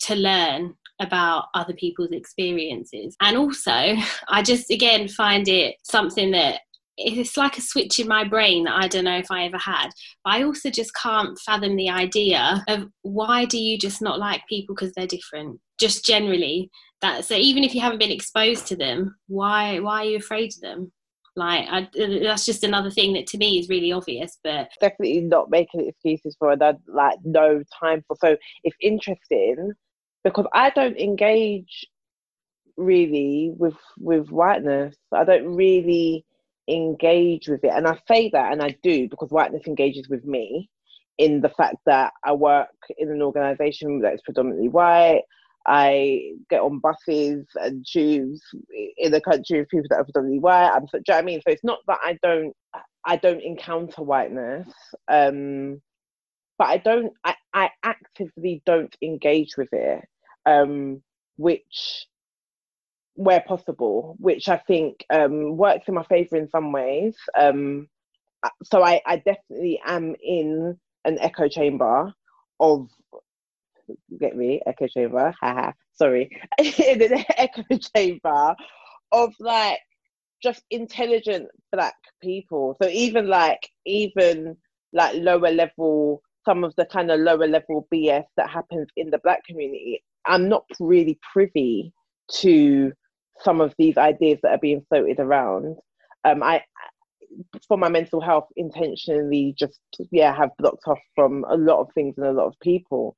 to learn about other people's experiences. And also, [LAUGHS] I just again find it something that it's like a switch in my brain that I don't know if I ever had. But I also just can't fathom the idea of why do you just not like people because they're different? Just generally, that so even if you haven't been exposed to them, why why are you afraid of them? Like I, that's just another thing that to me is really obvious. But definitely not making excuses for that. Like no time for. So if interesting, because I don't engage really with with whiteness. I don't really engage with it. And I say that, and I do, because whiteness engages with me in the fact that I work in an organization that is predominantly white. I get on buses and tubes in a country of people that are predominantly white. I'm do you know what I mean? So it's not that I don't I don't encounter whiteness, um, but I don't I, I actively don't engage with it, um, which where possible, which I think um, works in my favour in some ways. Um, so I, I definitely am in an echo chamber of get me echo chamber haha sorry [LAUGHS] in an echo chamber of like just intelligent black people so even like even like lower level some of the kind of lower level bs that happens in the black community i'm not really privy to some of these ideas that are being floated around. Um, I, for my mental health, intentionally just yeah have blocked off from a lot of things and a lot of people.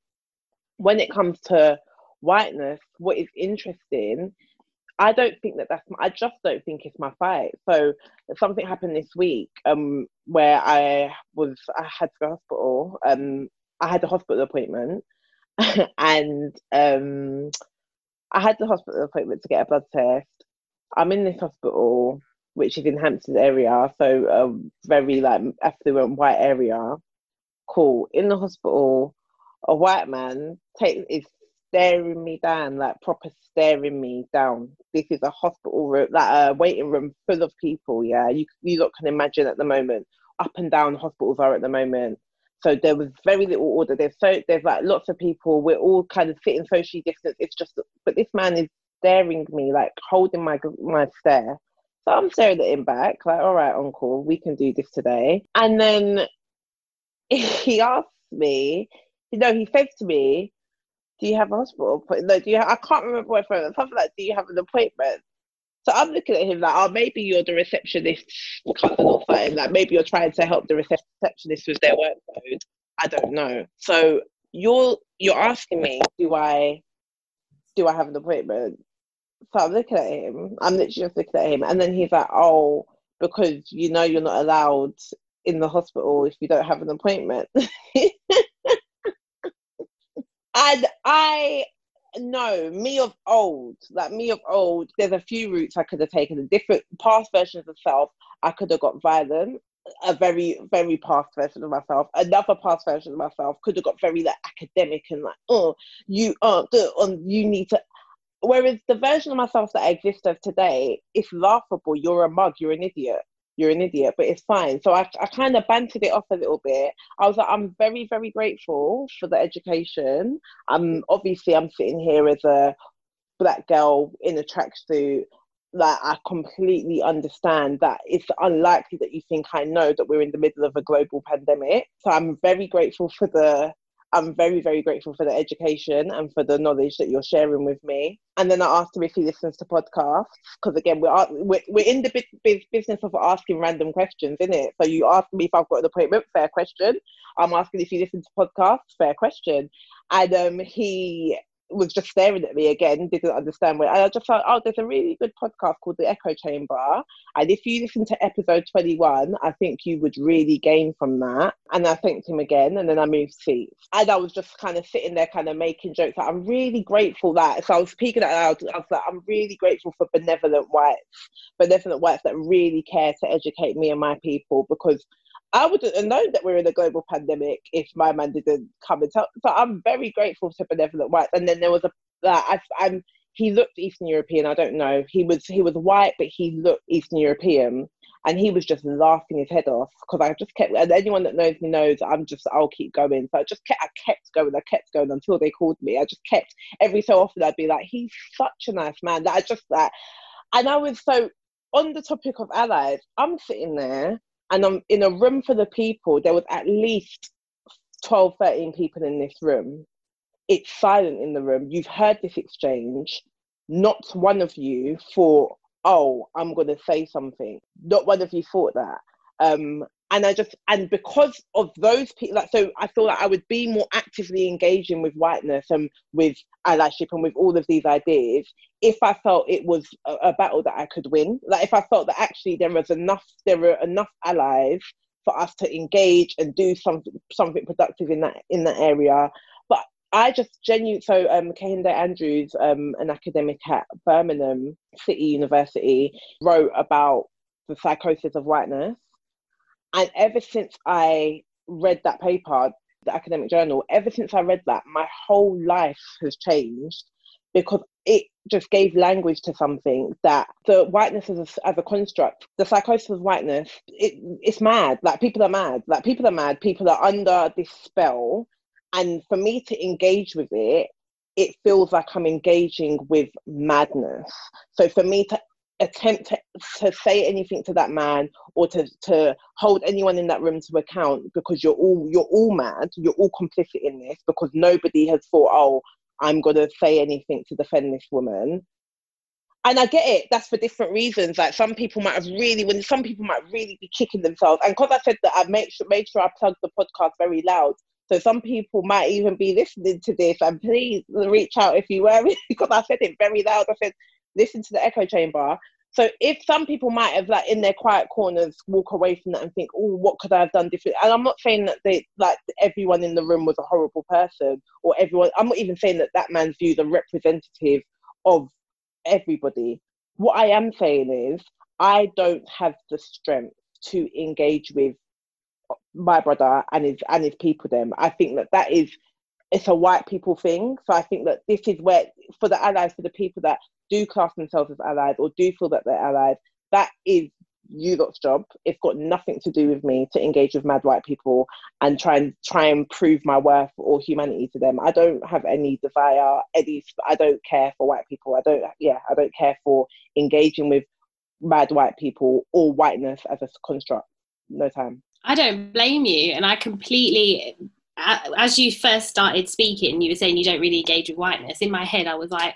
When it comes to whiteness, what is interesting, I don't think that that's. My, I just don't think it's my fight. So something happened this week um, where I was I had to go to hospital. Um, I had a hospital appointment, [LAUGHS] and um, I had the hospital appointment to get a blood test. I'm in this hospital, which is in Hampstead area, so a very like affluent white area. Cool. In the hospital, a white man take, is staring me down, like proper staring me down. This is a hospital room, like a waiting room full of people. Yeah, you you lot can imagine at the moment. Up and down hospitals are at the moment. So there was very little order. There's so there's like lots of people. We're all kind of sitting socially distance. It's just, but this man is staring me, like holding my my stare. So I'm staring at him back, like, all right, uncle, we can do this today. And then [LAUGHS] he asked me, you know, he said to me, "Do you have a hospital appointment? No, do you? Have, I can't remember what phone. Something like, "Do you have an appointment?" So I'm looking at him like, oh, maybe you're the receptionist cousin or something. Like maybe you're trying to help the receptionist with their workload. I don't know. So you're you're asking me, do I do I have an appointment? So I'm looking at him. I'm literally just looking at him, and then he's like, oh, because you know you're not allowed in the hospital if you don't have an appointment. [LAUGHS] and I no, me of old, like me of old, there's a few routes I could have taken. The different past versions of self, I could have got violent. A very, very past version of myself. Another past version of myself could have got very like academic and like, oh, you aren't good, on you need to. Whereas the version of myself that I exist of today is laughable. You're a mug. You're an idiot you're an idiot, but it's fine. So I, I kind of bantered it off a little bit. I was like, I'm very, very grateful for the education. I'm obviously I'm sitting here as a black girl in a tracksuit that I completely understand that it's unlikely that you think I know that we're in the middle of a global pandemic. So I'm very grateful for the I'm very, very grateful for the education and for the knowledge that you're sharing with me. And then I asked him if he listens to podcasts because again, we're we're, we're in the business of asking random questions, isn't it? So you asked me if I've got an appointment, fair question. I'm asking if you listen to podcasts, fair question. And um, he was just staring at me again, didn't understand what. And I just thought, oh, there's a really good podcast called The Echo Chamber. And if you listen to episode 21, I think you would really gain from that. And I thanked him again, and then I moved seats. And I was just kind of sitting there, kind of making jokes. Like, I'm really grateful that. So I was speaking out loud. I was like, I'm really grateful for benevolent whites, benevolent whites that really care to educate me and my people because I wouldn't have known that we're in a global pandemic if my man didn't come and tell. So I'm very grateful to benevolent whites. And then there was a that I, I'm he looked Eastern European. I don't know. He was he was white, but he looked Eastern European, and he was just laughing his head off because I just kept. And anyone that knows me knows I'm just I'll keep going. So I just kept I kept going. I kept going until they called me. I just kept every so often I'd be like, he's such a nice man. That I just that, and I was so on the topic of allies. I'm sitting there and I'm in a room for the people. There was at least 12, 13 people in this room. It's silent in the room. You've heard this exchange. Not one of you thought, oh, I'm going to say something. Not one of you thought that. Um, and I just and because of those people, like so, I thought that I would be more actively engaging with whiteness and with allyship and with all of these ideas if I felt it was a, a, battle that I could win. Like if I felt that actually there was enough, there were enough allies for us to engage and do something something productive in that in that area. But I just genuinely so um Andrews, um, an academic at Birmingham City University, wrote about the psychosis of whiteness and ever since I read that paper, the academic journal, ever since I read that, my whole life has changed because it just gave language to something that the whiteness as a, as a construct, the psychosis of whiteness, it, it's mad. Like people are mad. Like people are mad. People are under this spell. And for me to engage with it, it feels like I'm engaging with madness. So for me to attempt to, to say anything to that man or to, to hold anyone in that room to account because you're all you're all mad you're all complicit in this because nobody has thought oh i'm going to say anything to defend this woman and I get it. That's for different reasons. Like some people might have really, when some people might really be kicking themselves. And because I said that, I made sure made sure I plugged the podcast very loud. So some people might even be listening to this. And please reach out if you were, [LAUGHS] because I said it very loud. I said listen to the echo chamber. So if some people might have like in their quiet corners walk away from that and think, oh, what could I have done different? And I'm not saying that they like everyone in the room was a horrible person or everyone. I'm not even saying that that man's views are representative of everybody. What I am saying is I don't have the strength to engage with my brother and his and his people. Them, I think that that is it's a white people thing. So I think that this is where for the allies, for the people that do class themselves as allies or do feel that they're allies, that is you lot's job. It's got nothing to do with me to engage with mad white people and try and try and prove my worth or humanity to them. I don't have any desire, any I don't care for white people. I don't yeah, I don't care for engaging with mad white people or whiteness as a construct. No time. I don't blame you and I completely as you first started speaking, you were saying you don't really engage with whiteness. In my head, I was like,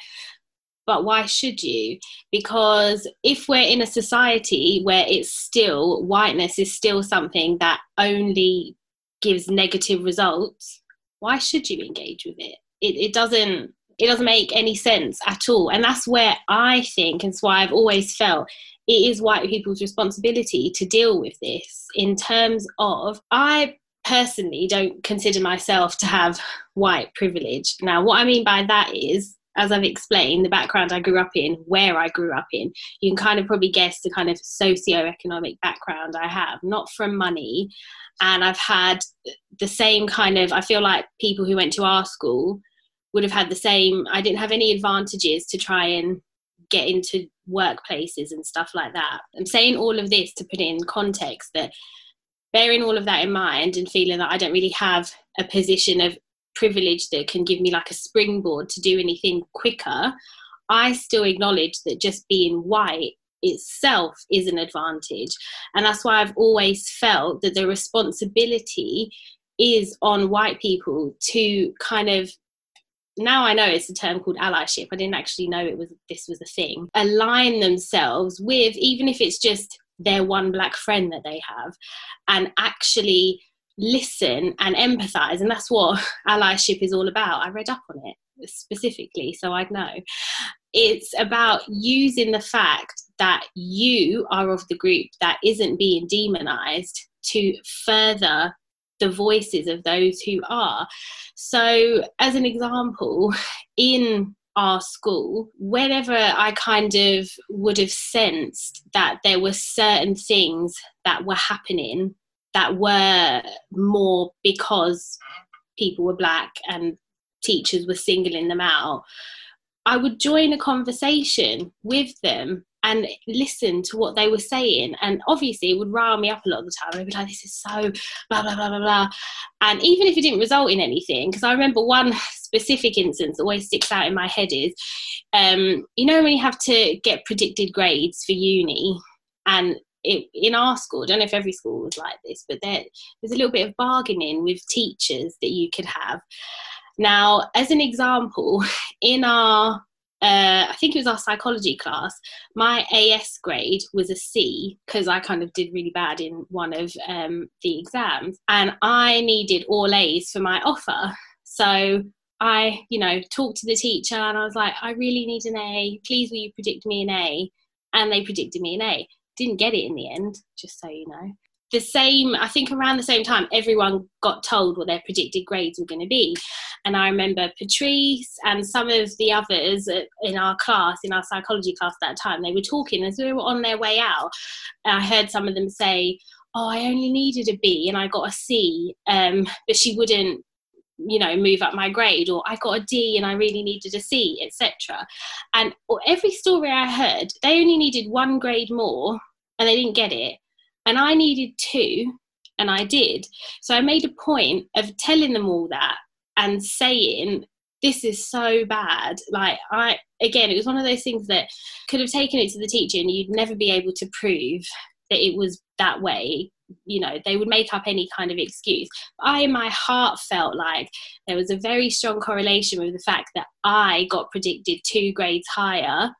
but why should you? Because if we're in a society where it's still, whiteness is still something that only gives negative results, why should you engage with it? It, it doesn't it doesn't make any sense at all and that's where i think and that's why i've always felt it is white people's responsibility to deal with this in terms of i personally don't consider myself to have white privilege now what i mean by that is as I've explained, the background I grew up in, where I grew up in, you can kind of probably guess the kind of socio-economic background I have, not from money. And I've had the same kind of, I feel like people who went to our school would have had the same, I didn't have any advantages to try and get into workplaces and stuff like that. I'm saying all of this to put it in context that bearing all of that in mind and feeling that I don't really have a position of privilege that can give me like a springboard to do anything quicker I still acknowledge that just being white itself is an advantage. And that's why I've always felt that the responsibility is on white people to kind of now I know it's a term called allyship. I didn't actually know it was this was a thing. Align themselves with even if it's just their one black friend that they have and actually listen and empathize and that's what [LAUGHS] allyship is all about. I read up on it specifically so I'd know. It's about using the fact that you are of the group that isn't being demonized to further the voices of those who are. So, as an example, in our school, whenever I kind of would have sensed that there were certain things that were happening that were more because people were black and teachers were singling them out, I would join a conversation with them and listen to what they were saying. And obviously, it would rile me up a lot of the time. I'd be like, this is so blah, blah, blah, blah, blah. And even if it didn't result in anything, because I remember one [LAUGHS] specific instance that always sticks out in my head is, um, you know, when you have to get predicted grades for uni, and it, in our school, I don't know if every school was like this, but there, there's a little bit of bargaining with teachers that you could have. Now, as an example, [LAUGHS] in our uh, I think it was our psychology class. My AS grade was a C because I kind of did really bad in one of um, the exams, and I needed all A's for my offer. So I, you know, talked to the teacher and I was like, I really need an A. Please, will you predict me an A? And they predicted me an A. Didn't get it in the end, just so you know. The same i think around the same time everyone got told what their predicted grades were going to be. And i remember patrice and some of the others in our class in our psychology class that time they were talking as we were on their way out. I heard some of them say oh i only needed a b and i got a c um, but she wouldn't you know move up my grade or i got a d and i really needed a c etc and every story i heard they only needed one grade more and they didn't get it and I needed two, and I did. So I made a point of telling them all that and saying, this is so bad. Like, I, again, it was one of those things that could have taken it to the teacher and you'd never be able to prove that it was that way. You know, they would make up any kind of excuse. I, in my heart, felt like there was a very strong correlation with the fact that I got predicted two grades higher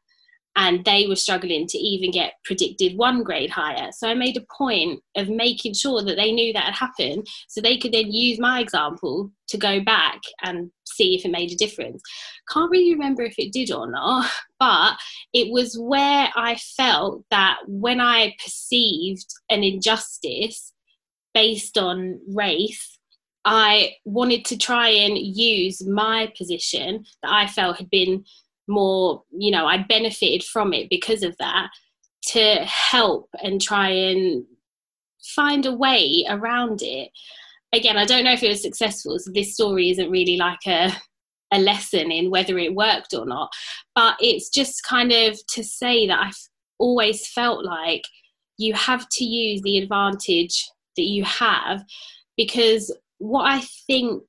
and they were struggling to even get predicted one grade higher. So I made a point of making sure that they knew that had happened so they could then use my example to go back and see if it made a difference. Can't really remember if it did or not, [LAUGHS] but it was where I felt that when I perceived an injustice based on race, I wanted to try and use my position that I felt had been more you know i benefited from it because of that to help and try and find a way around it. Again i don't know if it was successful so this story isn't really like a a lesson in whether it worked or not but it's just kind of to say that i've always felt like you have to use the advantage that you have because what i think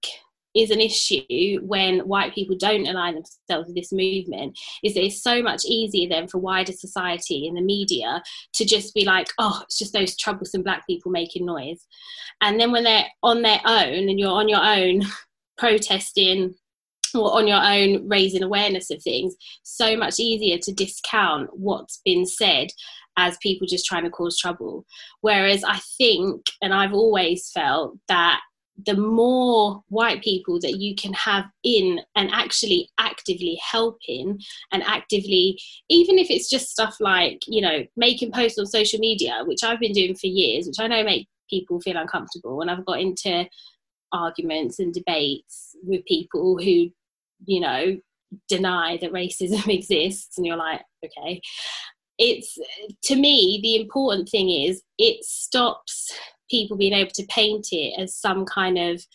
is an issue when white people don't align themselves with this movement is that it's so much easier then for wider society and the media to just be like oh it's just those troublesome black people making noise. And then when they're on their own and you're on your own [LAUGHS] protesting or on your own raising awareness of things so much easier to discount what's been said as people just trying to cause trouble. Whereas i think and i've always felt that the more white people that you can have in and actually actively helping and actively even if it's just stuff like you know making posts on social media which i've been doing for years which i know make people feel uncomfortable and i've got into arguments and debates with people who you know deny that racism [LAUGHS] exists and you're like okay. It's to me the important thing is it stops people being able to paint it as some kind of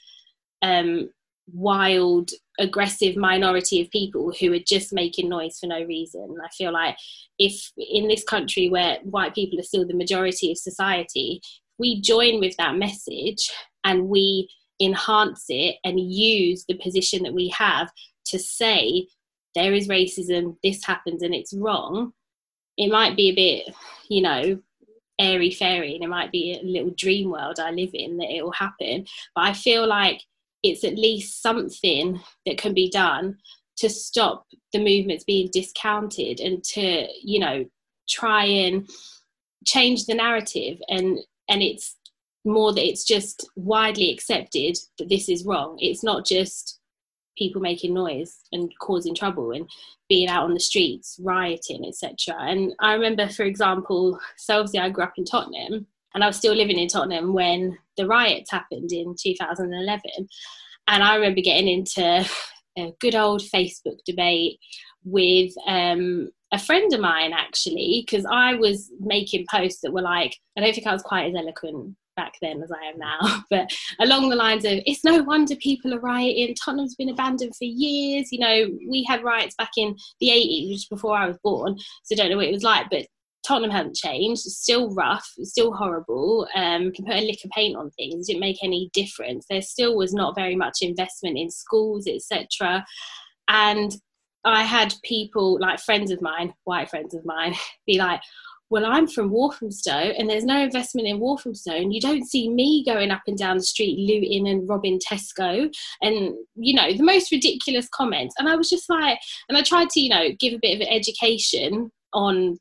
um, wild, aggressive minority of people who are just making noise for no reason. I feel like if in this country where white people are still the majority of society, we join with that message and we enhance it and use the position that we have to say there is racism, this happens and it's wrong, it might be a bit, you know, airy fairy and it might be a little dream world I live in that it will happen. But I feel like it's at least something that can be done to stop the movements being discounted and to, you know, try and change the narrative and and it's more that it's just widely accepted that this is wrong. It's not just people making noise and causing trouble and being out on the streets, rioting, etc. And I remember, for example, so obviously I grew up in Tottenham and I was still living in Tottenham when the riots happened in 2011. And I remember getting into a good old Facebook debate with um, a friend of mine actually, because I was making posts that were like, I don't think I was quite as eloquent back then as I am now, [LAUGHS] but along the lines of it's no wonder people are rioting. Tottenham's been abandoned for years. You know, we had riots back in the 80s, which before I was born, so I don't know what it was like, but Tottenham hadn't changed. Still rough, still horrible. Um, can put a lick of paint on things, it didn't make any difference. There still was not very much investment in schools, etc. And I had people, like friends of mine, white friends of mine, [LAUGHS] be like, well, I'm from Walthamstow and there's no investment in Walthamstow, and you don't see me going up and down the street looting and robbing Tesco and, you know, the most ridiculous comments. And I was just like, and I tried to, you know, give a bit of an education on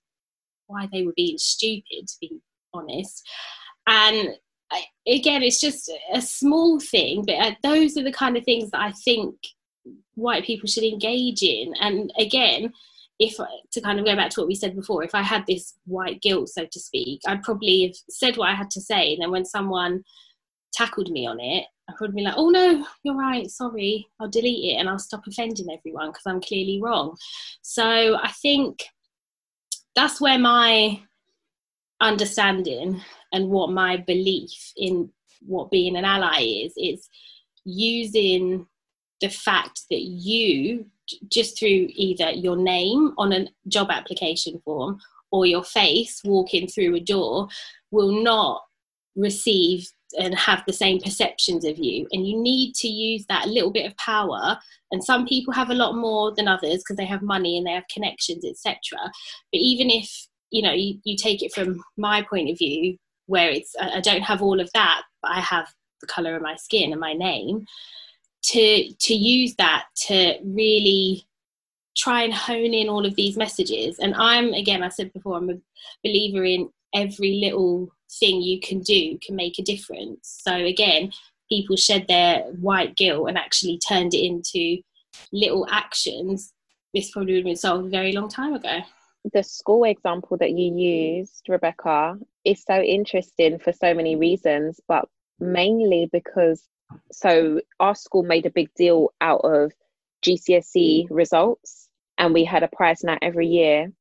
why they were being stupid, to be honest. And again, it's just a small thing, but uh, those are the kind of things that I think white people should engage in. And again, if to kind of go back to what we said before, if I had this white guilt, so to speak, I'd probably have said what I had to say. And then when someone tackled me on it, I would be like, oh no, you're right, sorry, I'll delete it and I'll stop offending everyone because I'm clearly wrong. So I think that's where my understanding and what my belief in what being an ally is, is using the fact that you just through either your name on a job application form or your face walking through a door will not receive and have the same perceptions of you. And you need to use that little bit of power. And some people have a lot more than others because they have money and they have connections etc but even if you know you, you take it from my point of view where it's i don't have all of that but i have the color of my skin and my name to to use that to really try and hone in all of these messages. And i'm again i said before i'm a believer in every little thing you can do can make a difference. So again people shed their white guilt and actually turned it into little actions. This probably would have been solved a very long time ago. The school example that you used rebecca is so interesting for so many reasons but mainly because so our school made a big deal out of GCSE results, and we had a prize night every year.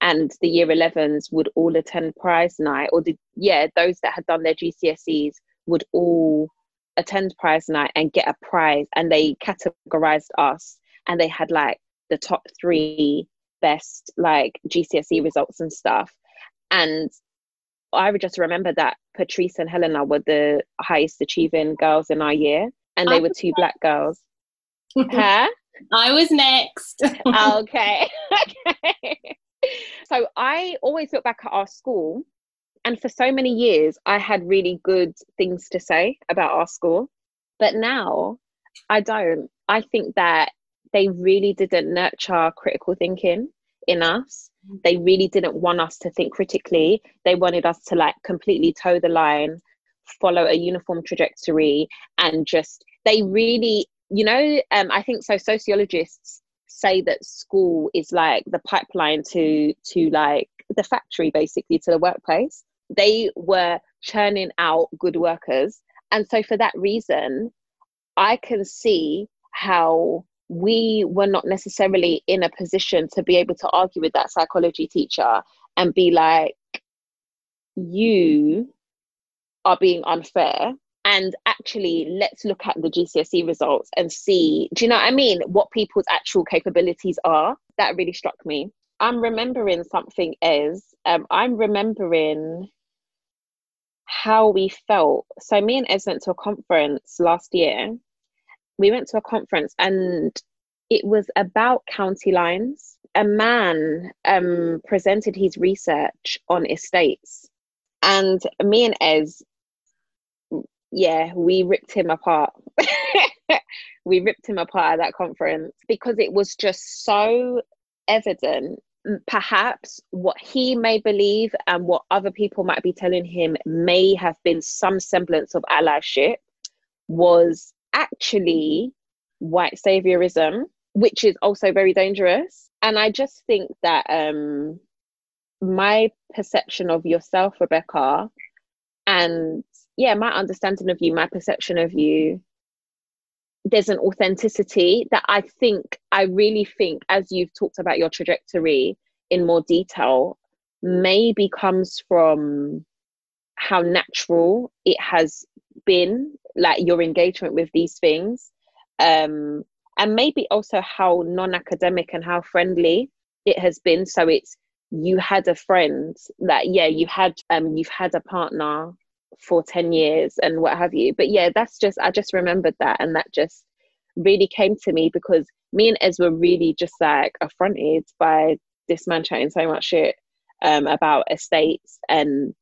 And the year 11s would all attend prize night, or the yeah, those that had done their GCSEs would all attend prize night and get a prize. And they categorized us, and they had like the top three best like GCSE results and stuff. And I would just remember that Patrice and Helena were the highest achieving girls in our year, and they I were two black girls. huh? [LAUGHS] I was next. [LAUGHS] Oh, [LAUGHS] okay. okay. So I always look back at our school, and for so many years, I had really good things to say about our school. But now I don't. I think that they really didn't nurture critical thinking in us they really didn't want us to think critically. They wanted us to like completely toe the line follow a uniform trajectory and just they really you know um, i think so sociologists say that school is like the pipeline to to like the factory basically to the workplace. They were churning out good workers. And so for that reason i can see how we were not necessarily in a position to be able to argue with that psychology teacher and be like, you are being unfair. And actually, let's look at the GCSE results and see, do you know what I mean? What people's actual capabilities are. That really struck me. I'm remembering something as um, I'm remembering how we felt. So, me and Ez went to a conference last year we went to a conference and it was about county lines. A man um, presented his research on estates, and me and Ez, yeah, we ripped him apart. [LAUGHS] we ripped him apart at that conference because it was just so evident perhaps what he may believe and what other people might be telling him may have been some semblance of allyship was actually white saviorism, which is also very dangerous. And I just think that um, my perception of yourself, Rebecca, and yeah, my understanding of you, my perception of you, there's an authenticity that I think, I really think, as you've talked about your trajectory in more detail, maybe comes from how natural it has been, like your engagement with these things. Um, and maybe also how non-academic and how friendly it has been. So it's you had a friend that yeah, you had um you've had a partner for 10 years and what have you but yeah that's just i just remembered that and that just really came to me because me and Ez were really just like affronted by this man chatting so much shit um, about estates and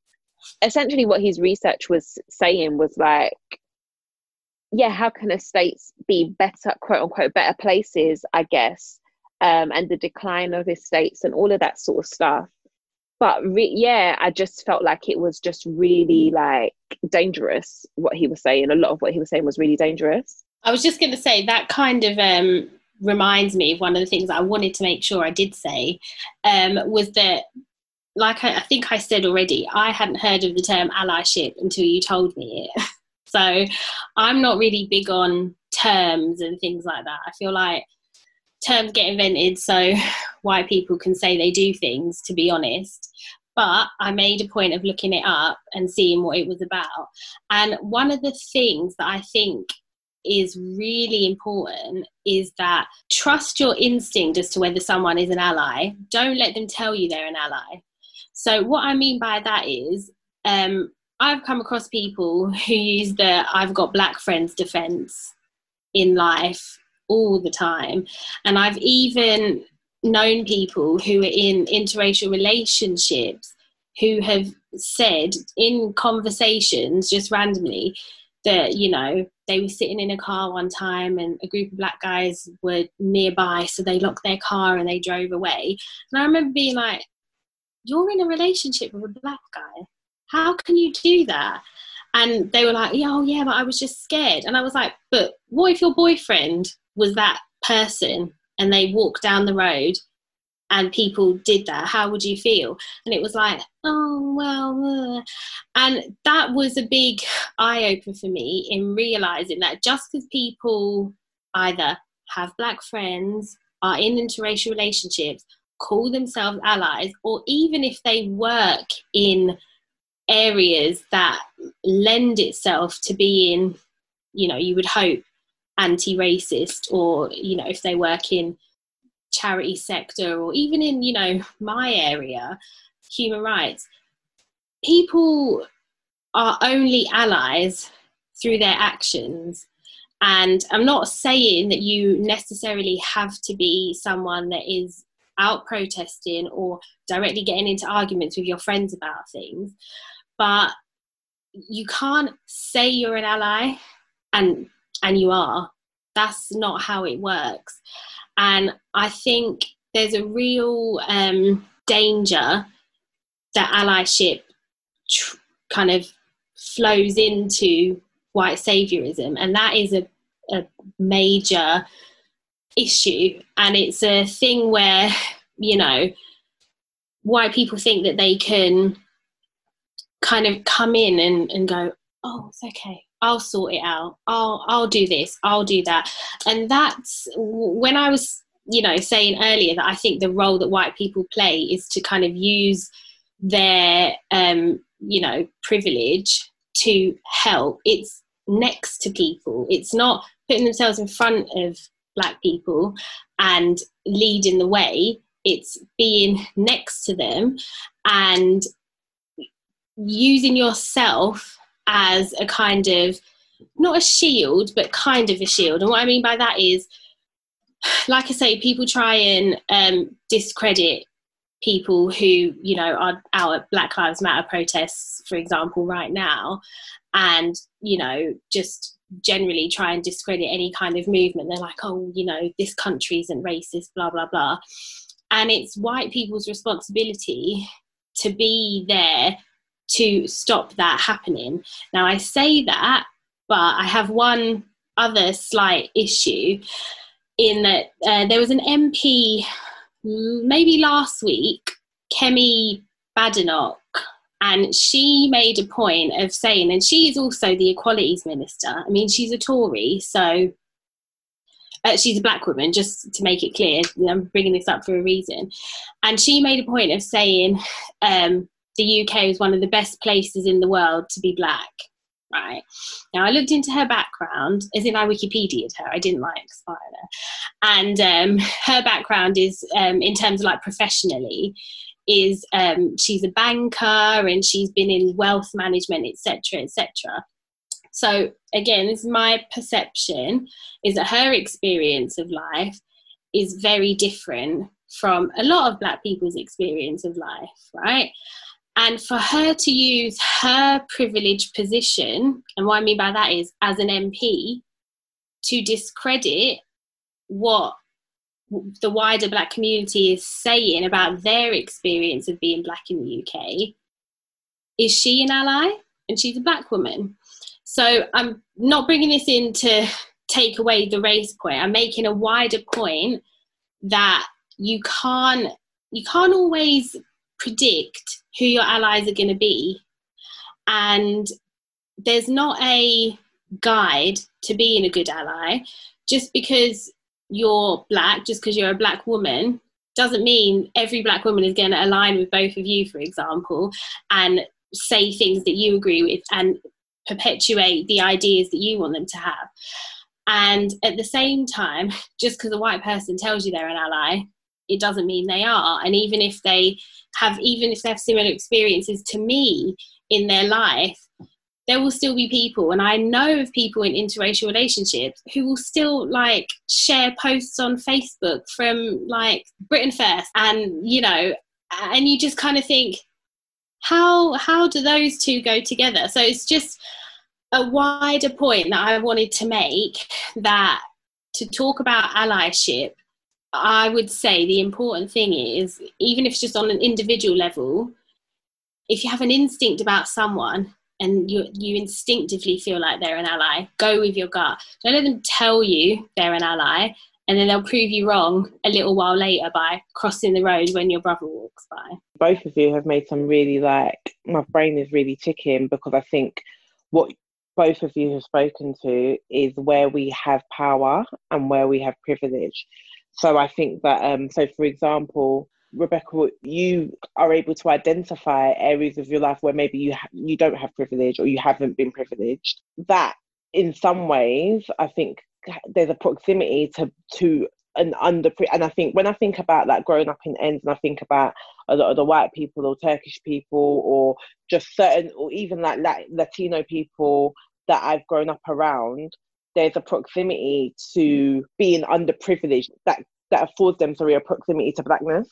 essentially what his research was saying was like yeah how can estates be better quote unquote better places i guess um, and the decline of estates and all of that sort of stuff. But re- yeah i just felt like it was just really like dangerous what he was saying. A lot of what he was saying was really dangerous. I was just going to say that kind of um reminds me of one of the things i wanted to make sure i did say um was that like I, I think i said already i hadn't heard of the term allyship until you told me it [LAUGHS] so i'm not really big on terms and things like that i feel like terms get invented so [LAUGHS] white people can say they do things, to be honest. But I made a point of looking it up and seeing what it was about. And one of the things that I think is really important is that trust your instinct as to whether someone is an ally. Don't let them tell you they're an ally. So, what I mean by that is, um, I've come across people who use the I've got black friends defense in life all the time. And I've even known people who are in interracial relationships who have said in conversations just randomly that you know they were sitting in a car one time and a group of black guys were nearby so they locked their car and they drove away and i remember being like you're in a relationship with a black guy how can you do that? And they were like oh yeah but i was just scared. And i was like but what if your boyfriend was that person and they walked down the road and people did that? How would you feel? And it was like oh well uh. and that was a big [LAUGHS] eye opener for me in realizing that just because people either have black friends are in interracial relationships call themselves allies or even if they work in areas that lend itself to being you know you would hope anti-racist or you know if they work in charity sector or even in you know my area human rights people are only allies through their actions. And i'm not saying that you necessarily have to be someone that is out protesting or directly getting into arguments with your friends about things but you can't say you're an ally and and you are. That's not how it works. And I think there's a real um, danger that allyship tr- kind of flows into white saviorism, and that is a, a major issue. And it's a thing where, you know, white people think that they can kind of come in and, and go, oh, it's okay. I'll sort it out. I'll I'll do this. I'll do that. And that's when I was, you know, saying earlier that I think the role that white people play is to kind of use their, um, you know, privilege to help. It's next to people. It's not putting themselves in front of black people and leading the way. It's being next to them and using yourself as a kind of not a shield but kind of a shield and what i mean by that is like I say, people try and um, discredit people who you know are out at Black Lives Matter protests, for example, right now, and you know just generally try and discredit any kind of movement. They're like, oh, you know, this country isn't racist, blah blah blah, and it's white people's responsibility to be there to stop that happening. Now I say that, but I have one other slight issue in that uh, there was an MP maybe last week, Kemi Badenoch, and she made a point of saying, and she is also the Equalities Minister. I mean, she's a Tory, so uh, she's a black woman, just to make it clear. I'm bringing this up for a reason. And she made a point of saying um, the UK is one of the best places in the world to be black right? Now, I looked into her background, as in I Wikipedia'd her, I didn't like spy her. And um, [LAUGHS] her background is, um, in terms of like professionally, is um, she's a banker and she's been in wealth management, etc., etc. So again, this is my perception is that her experience of life is very different from a lot of black people's experience of life, right? And for her to use her privileged position, and what I mean by that is as an MP, to discredit what the wider black community is saying about their experience of being black in the UK, is she an ally? And she's a black woman. So I'm not bringing this in to take away the race point. I'm making a wider point that you can't you can't always predict who your allies are going to be. And there's not a guide to being a good ally. Just because you're black, just because you're a black woman, doesn't mean every black woman is going to align with both of you, for example, and say things that you agree with and perpetuate the ideas that you want them to have. And at the same time, [LAUGHS] just because a white person tells you they're an ally, it doesn't mean they are. And even if they have even if they have similar experiences to me in their life there will still be people. And i know of people in interracial relationships who will still like share posts on facebook from like britain first. And you know and you just kind of think how how do those two go together? So it's just a wider point that i wanted to make that to talk about allyship I would say the important thing is, even if it's just on an individual level, if you have an instinct about someone and you you instinctively feel like they're an ally, go with your gut. Don't let them tell you they're an ally, and then they'll prove you wrong a little while later by crossing the road when your brother walks by. Both of you have made some really like my brain is really ticking because I think what both of you have spoken to is where we have power and where we have privilege. So I think that, um, so for example, Rebecca, you are able to identify areas of your life where maybe you ha- you don't have privilege or you haven't been privileged. That, in some ways, I think there's a proximity to to an under and I think when I think about that growing up in ends and I think about a lot of the white people or Turkish people or just certain or even like Latino people that I've grown up around, there's a proximity to being underprivileged that that affords them sorry a proximity to blackness.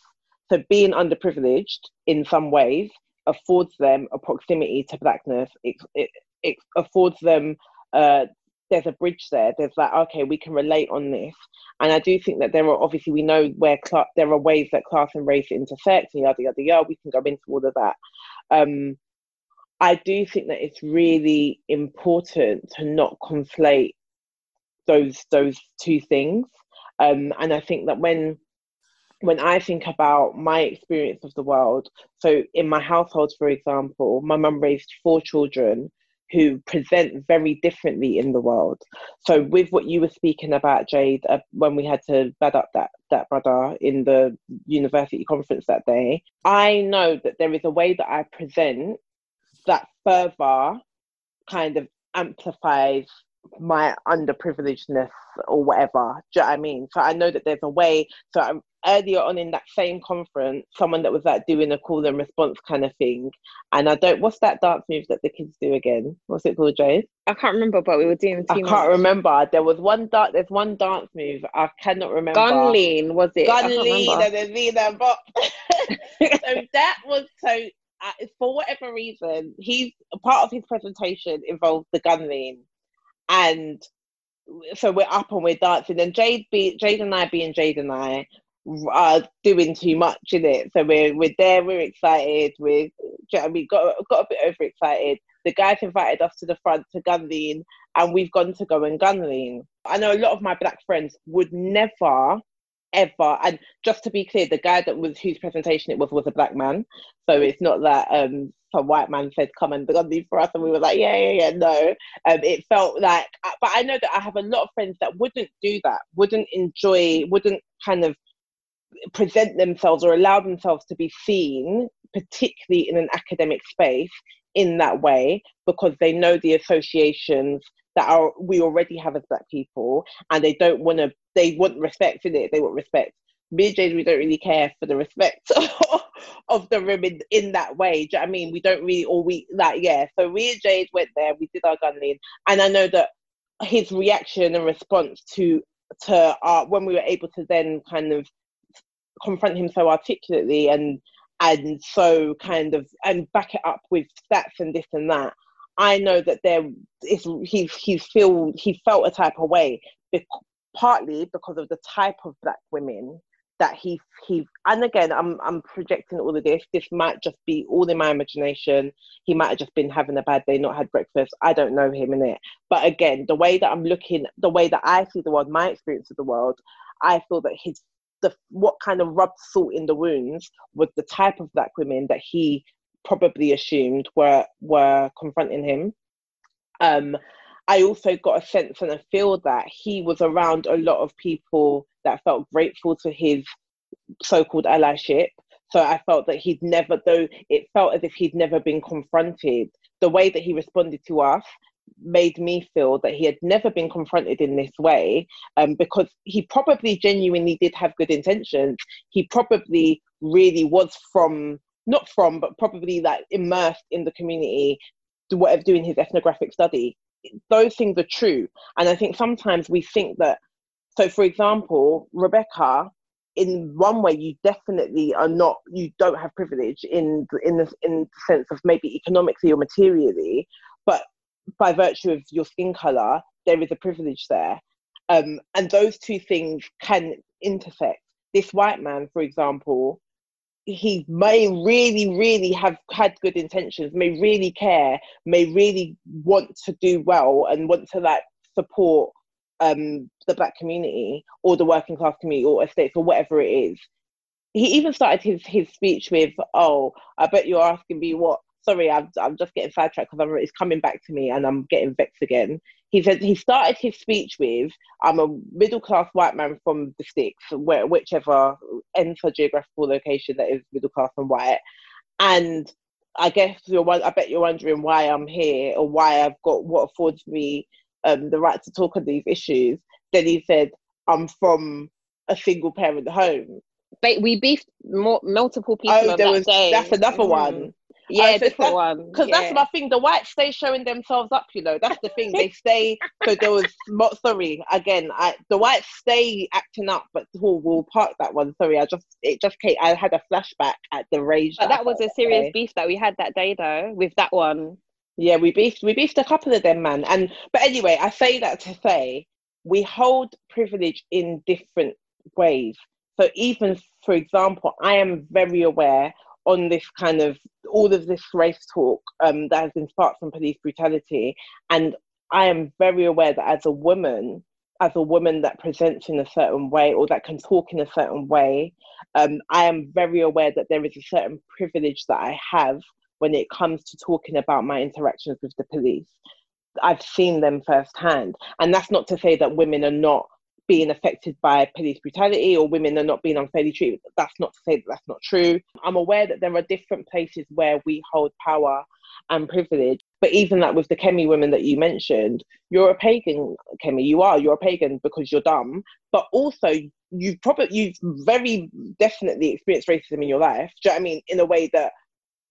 So being underprivileged in some ways affords them a proximity to blackness. It, it, it affords them uh, there's a bridge there. There's like okay we can relate on this. And i do think that there are obviously we know where cl- there are ways that class and race intersect and yada yada yada. We can go into all of that. Um, i do think that it's really important to not conflate those those two things. Um, and I think that when when I think about my experience of the world, so in my household, for example, my mum raised four children who present very differently in the world. So, with what you were speaking about, Jade, uh, when we had to bad up that that brother in the university conference that day, I know that there is a way that I present that further kind of amplifies my underprivilegedness or whatever. Do you know what I mean? So I know that there's a way. So I'm, earlier on in that same conference, someone that was like doing a call and response kind of thing, and I don't. What's that dance move that the kids do again? What's it called, Jade? I can't remember, but we were doing. I can't remember. There was one dance. There's one dance move. I cannot remember. Gun lean was it? Gun lean and then lean and bop. so [LAUGHS] that was so. Uh, for whatever reason, he's part of his presentation involved the gun lean, and so we're up and we're dancing, and Jade, be, Jade and I being Jade and I, are doing too much in it. So we're we're there, we're excited, I mean got got a bit overexcited. The guys invited us to the front to gun lean and we've gone to go and gun lean. I know a lot of my black friends would never ever and just to be clear, the guy that was whose presentation it was was a black man. So it's not that um some white man said come and gun lean for us and we were like, Yeah, yeah, yeah, no. Um it felt like but I know that I have a lot of friends that wouldn't do that, wouldn't enjoy, wouldn't kind of present themselves or allow themselves to be seen, particularly in an academic space, in that way because they know the associations that are we already have as black people and they don't want to they want respect in it they want respect me and Jade, we don't really care for the respect [LAUGHS] of the room in, in that way. Do you know I mean? We don't really, or we, like, yeah. So we and Jade went there, we did our gun lean, and I know that his reaction and response to to our when we were able to then kind of confront him so articulately and and so kind of and back it up with stats and this and that i know that there is he he feel he felt a type of way partly because of the type of black women that he he and again I'm I'm projecting all of this. This might just be all in my imagination. He might have just been having a bad day, not had breakfast. I don't know him in it. But again, the way that I'm looking, the way that I see the world, my experience of the world, I feel that his the what kind of rubbed salt in the wounds was the type of black women that he probably assumed were were confronting him. Um, I also got a sense and a feel that he was around a lot of people that felt grateful to his so-called allyship. So I felt that he'd never, though it felt as if he'd never been confronted. The way that he responded to us made me feel that he had never been confronted in this way um, because he probably genuinely did have good intentions. He probably really was from, not from, but probably like immersed in the community, whatever, doing his ethnographic study. Those things are true. And I think sometimes we think that, so for example, Rebecca, in one way you definitely are not you don't have privilege in in the in the sense of maybe economically or materially but by virtue of your skin color, there is a privilege there. Um, and those two things can intersect. This white man, for example, he may really, really have had good intentions, may really care, may really want to do well and want to like support um, the black community or the working class community or estates or whatever it is. He even started his, his speech with, Oh, I bet you're asking me what sorry, I'm, I'm just getting sidetracked because it's coming back to me and I'm getting vexed again. He said he started his speech with, I'm a middle class white man from the sticks, where, whichever enter geographical location that is middle class and white. And I guess you're, I bet you're wondering why I'm here or why I've got what affords me um, the right to talk on these issues. Then he said, I'm from a single parent home. But we beefed more, multiple people. Oh, there that was day. that's another mm. one. Yeah, different one. Because yeah. that's my thing. The whites stay showing themselves up. You know, that's the thing. they [LAUGHS] stay. So there was. Sorry, again. I the whites stay acting up, but we'll, we'll park that one. Sorry, I just it just came. I had a flashback at the rage. But that, that was a serious beef that we had that day, though, with that one. Yeah, we beefed. We beefed a couple of them, man. And but anyway, I say that to say we hold privilege in different ways. So even for example, I am very aware on this kind of all of this race talk um, that has been sparked from police brutality. And I am very aware that as a woman, as a woman that presents in a certain way or that can talk in a certain way, um, I am very aware that there is a certain privilege that I have when it comes to talking about my interactions with the police. I've seen them firsthand. And that's not to say that women are not being affected by police brutality or women are not being unfairly treated. That's not to say that that's not true. I'm aware that there are different places where we hold power and privilege, But even that with the Kemi women that you mentioned, you're a pagan, Kemi. You are. You're a pagan because you're dumb. But also, you've probably you've very definitely experienced racism in your life. Do you know what I mean? In a way that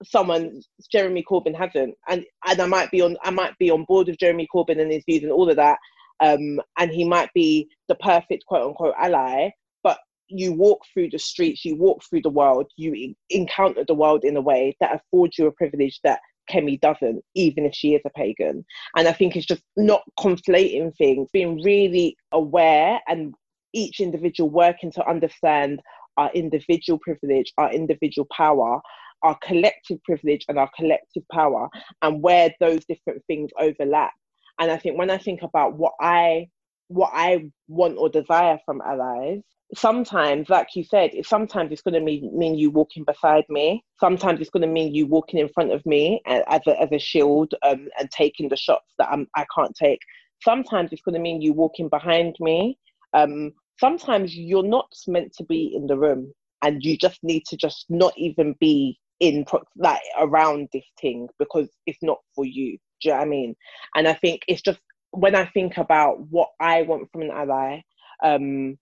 someone Jeremy Corbyn hasn't. And and I might be on I might be on board with Jeremy Corbyn and his views and all of that. Um, and he might be the perfect quote unquote ally. But you walk through the streets, you walk through the world, you encounter the world in a way that affords you a privilege that Kemi doesn't, even if she is a pagan. And I think it's just not conflating things, being really aware and each individual working to understand our individual privilege, our individual power, our collective privilege and our collective power, and where those different things overlap. And I think when I think about what I what I want or desire from allies, sometimes, like you said, sometimes it's going to mean, mean you walking beside me. Sometimes it's going to mean you walking in front of me as a, as a shield um, and taking the shots that I'm, I can't take. Sometimes it's going to mean you walking behind me. Um, sometimes you're not meant to be in the room and you just need to just not even be in like around this thing because it's not for you. Do you know what I mean? And I think it's just when I think about what I want from an ally, um,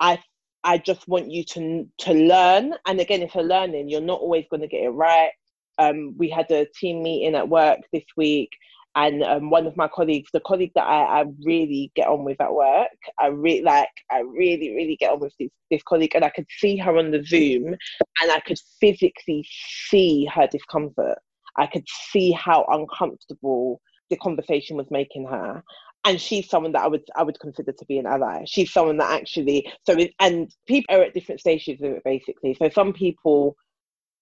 I I just want you to to learn. And again, if you're learning, you're not always going to get it right. Um, we had a team meeting at work this week, and um, one of my colleagues, the colleague that I, I really get on with at work, I really like, I really, really get on with this, this colleague, and I could see her on the Zoom, and I could physically see her discomfort. I could see how uncomfortable the conversation was making her, and she's someone that I would I would consider to be an ally. She's someone that actually so and people are at different stages of it basically. So some people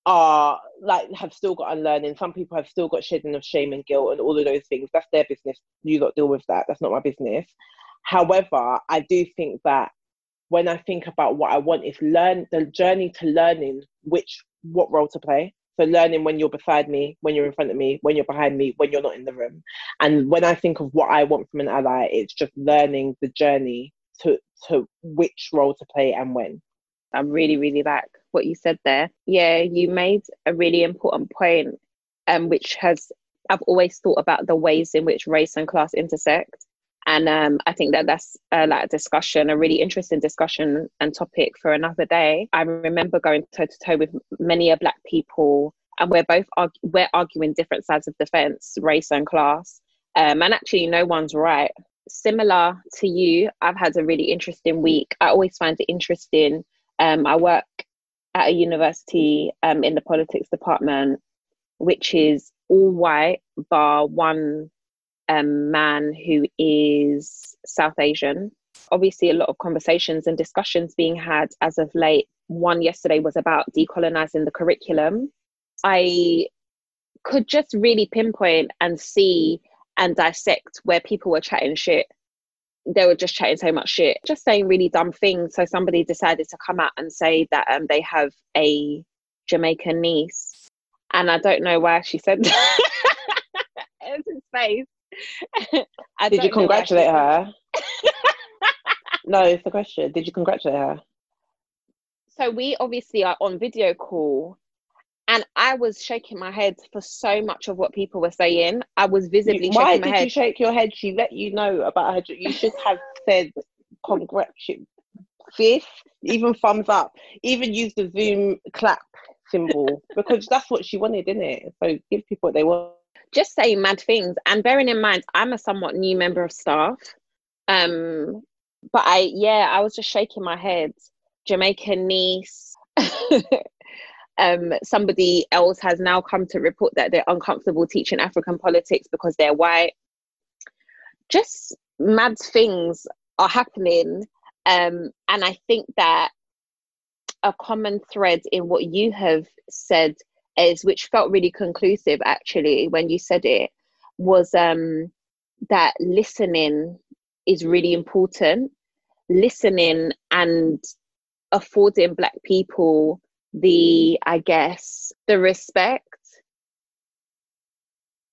are like have still got unlearning. Some people have still got shedding of shame and guilt and all of those things. That's their business. You lot deal with that. That's not my business. However, I do think that when I think about what I want is learn the journey to learning which what role to play. So learning when you're beside me, when you're in front of me, when you're behind me, when you're not in the room. And when I think of what I want from an ally, it's just learning the journey to to which role to play and when. I'm really, really like what you said there. Yeah, you made a really important point, um, which has I've always thought about the ways in which race and class intersect, and um, I think that that's uh, like a discussion, a really interesting discussion and topic for another day. I remember going toe to toe with many a black people, and we're both we're arguing different sides of the fence, race and class, um, and actually no one's right. Similar to you, I've had a really interesting week. I always find it interesting um, I work at a university um, in the politics department, which is all white, bar one um, man who is South Asian. Obviously, a lot of conversations and discussions being had as of late. One yesterday was about decolonizing the curriculum. I could just really pinpoint and see and dissect where people were chatting shit they were just chatting so much shit, just saying really dumb things. So somebody decided to come out and say that um, they have a Jamaican niece, and I don't know why she said [LAUGHS] that. it's his face. Did you congratulate her? [LAUGHS] no, it's the question. Did you congratulate her? So we obviously are on video call and I was shaking my head for so much of what people were saying. I was visibly Why shaking my did head. you shake your head? She let you know about her. You should have said congratulations, sis. Even thumbs up. Even use the Zoom clap symbol because that's what she wanted, didn't it? So give people what they want. Just saying mad things, and bearing in mind, I'm a somewhat new member of staff. Um, but I, yeah, I was just shaking my head. Jamaican niece. [LAUGHS] um, somebody else has now come to report that they're uncomfortable teaching African politics because they're white. Just mad things are happening. Um, and I think that a common thread in what you have said is, which felt really conclusive actually when you said it, was um, that listening is really important. Listening and affording Black people the i guess the respect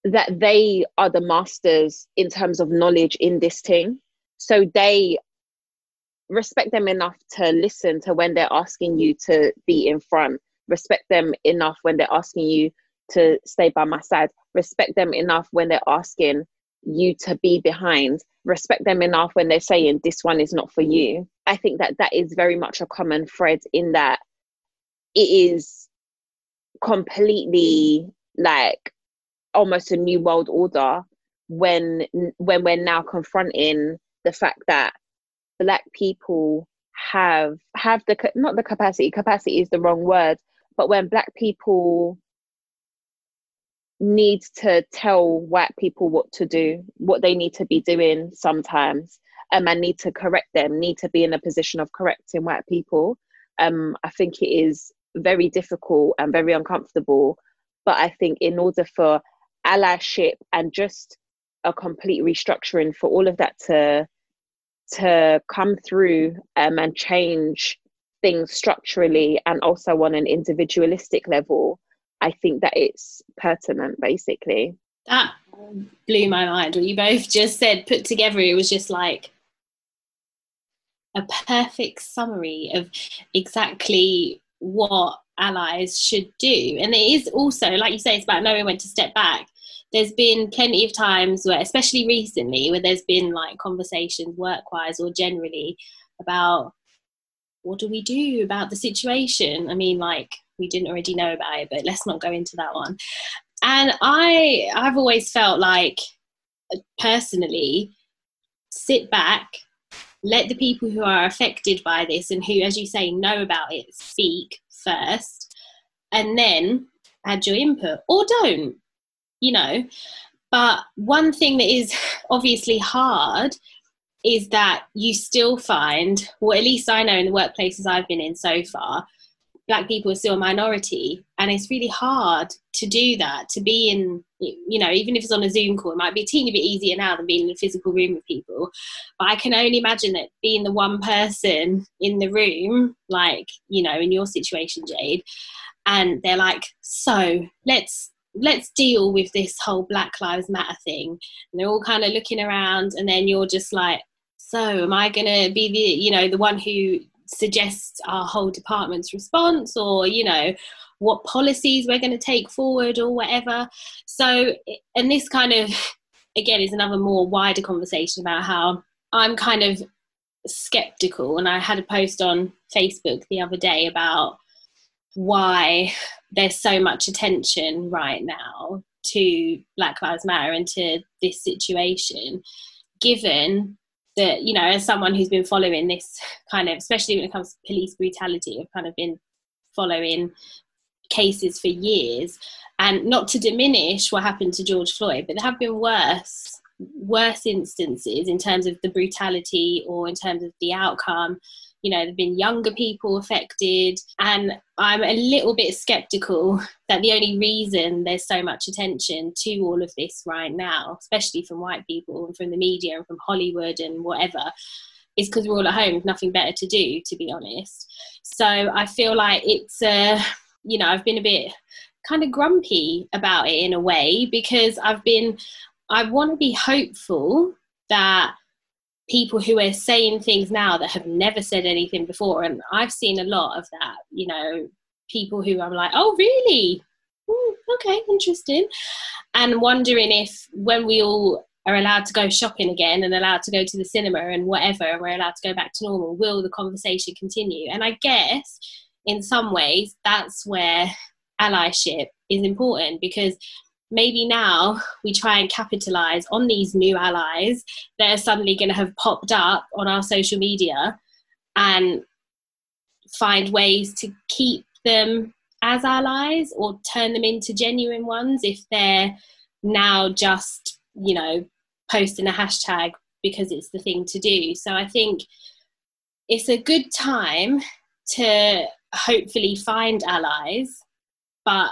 that they are the masters in terms of knowledge in this thing so they respect them enough to listen to when they're asking you to be in front respect them enough when they're asking you to stay by my side. Respect them enough when they're asking you to be behind. Respect them enough when they're saying this one is not for you. I think that that is very much a common thread in that it is completely like almost a new world order when when we're now confronting the fact that black people have have the not the capacity capacity is the wrong word but when black people need to tell white people what to do what they need to be doing sometimes um, and need to correct them need to be in a position of correcting white people um, i think it is very difficult and very uncomfortable. But i think in order for allyship and just a complete restructuring for all of that to to come through um, and change things structurally and also on an individualistic level i think that it's pertinent basically. That blew my mind. What you both just said put together it was just like a perfect summary of exactly what allies should do. And it is also like you say it's about knowing when to step back. There's been plenty of times where, especially recently, where there's been like conversations work wise or generally about what do we do about the situation? I mean, like we didn't already know about it, but let's not go into that one. And I, I've always felt like, personally, sit back, let the people who are affected by this and who, as you say, know about it, speak first, and then add your input or don't you know. But one thing that is [LAUGHS] obviously hard is that you still find, well, at least I know in the workplaces I've been in so far, black people are still a minority. And it's really hard to do that, to be in, you know, even if it's on a Zoom call, it might be a teeny bit easier now than being in a physical room with people. But I can only imagine that being the one person in the room, like, you know, in your situation, Jade, and they're like, so let's let's deal with this whole Black Lives Matter thing. And they're all kind of looking around, and then you're just like, so am I going to be the, you know, the one who suggests our whole department's response or, you know, what policies we're going to take forward or whatever. So, and this kind of, again, is another more wider conversation about how I'm kind of skeptical. And I had a post on Facebook the other day about why there's so much attention right now to Black Lives Matter and to this situation, given that, you know, as someone who's been following this kind of, especially when it comes to police brutality, I've kind of been following cases for years. And not to diminish what happened to George Floyd, but there have been worse worse instances in terms of the brutality or in terms of the outcome you know, there've been younger people affected. And I'm a little bit skeptical that the only reason there's so much attention to all of this right now, especially from white people and from the media and from Hollywood and whatever, is because we're all at home with nothing better to do, to be honest. So I feel like it's, uh, you know, I've been a bit kind of grumpy about it in a way because I've been, I want to be hopeful that people who are saying things now that have never said anything before. And I've seen a lot of that, you know, people who I'm like, oh, really? Ooh, okay, interesting. And wondering if when we all are allowed to go shopping again and allowed to go to the cinema and whatever, and we're allowed to go back to normal, will the conversation continue? And I guess in some ways that's where allyship is important because maybe now we try and capitalize on these new allies that are suddenly going to have popped up on our social media and find ways to keep them as allies or turn them into genuine ones if they're now just you know posting a hashtag because it's the thing to do. So i think it's a good time to hopefully find allies but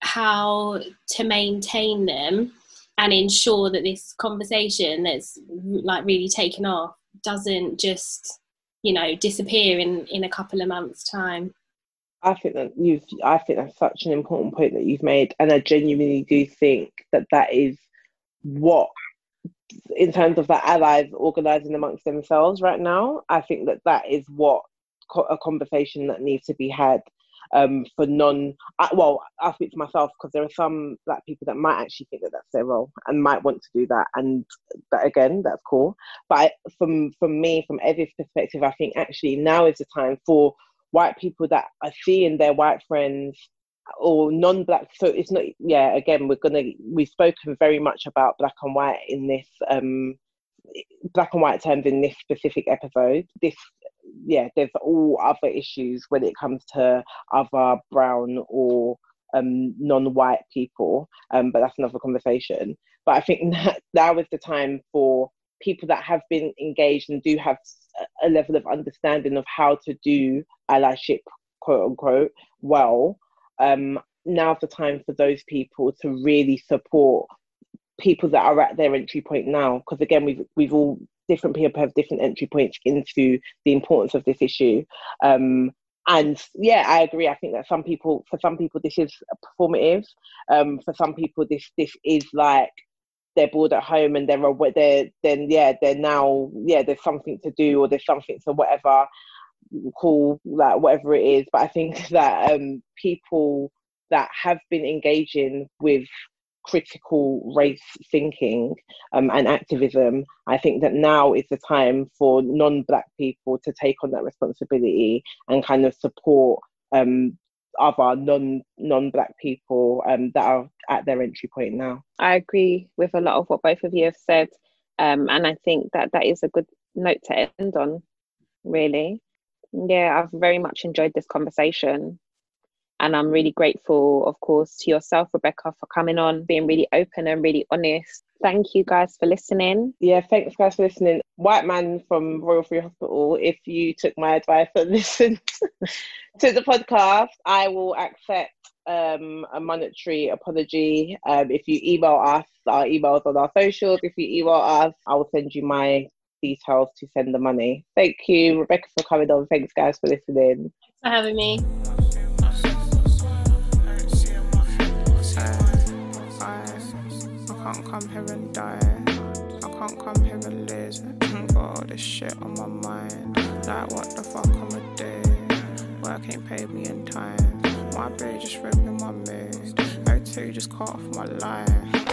how to maintain them and ensure that this conversation that's like really taken off doesn't just you know disappear in in a couple of months time. I think that you've i think that's such an important point that you've made and i genuinely do think that that is what in terms of the allies organizing amongst themselves right now i think that that is what a conversation that needs to be had um, for non. Well, I speak for myself because there are some black people that might actually think that that's their role and might want to do that, and that again, that's cool. But I, from from me, from Eddie's perspective, I think actually now is the time for white people that are seeing their white friends or non-black so it's not yeah again we're gonna we've spoken very much about black and white in this um black and white terms in this specific episode this yeah, there's all other issues when it comes to other brown or um, non-white people, um, but that's another conversation. But I think [LAUGHS] that now is the time for people that have been engaged and do have a level of understanding of how to do allyship, quote unquote, well. Um, now's the time for those people to really support people that are at their entry point now because again we've we've all different people have different entry points into the importance of this issue. Um, and yeah, I agree. I think that some people, for some people, this is performative. Um, for some people, this this is like they're bored at home and they're they're then yeah they're now yeah there's something to do or there's something to whatever call like whatever it is. But I think [LAUGHS] that um, people that have been engaging with critical race thinking um, and activism, I think that now is the time for non black people to take on that responsibility and kind of support um, other non non black people um, that are at their entry point now. I agree with a lot of what both of you have said. Um, and I think that that is a good note to end on, really. Yeah, I've very much enjoyed this conversation. And I'm really grateful, of course, to yourself, Rebecca, for coming on, being really open and really honest. Thank you guys for listening. Yeah, thanks guys for listening. White man from Royal Free Hospital, if you took my advice and [LAUGHS] listened to the podcast, I will accept um, a monetary apology. Um, if you email us, our emails on our socials. If you email us, I will send you my details to send the money. Thank you, Rebecca, for coming on. Thanks, guys, for listening. Thanks for having me. Can't come here and die. I can't come here and lose Got all this shit on my mind. Like, what the fuck am I do? Work ain't paid me in time. My bitch just ripping my mood. I too just cut off my line.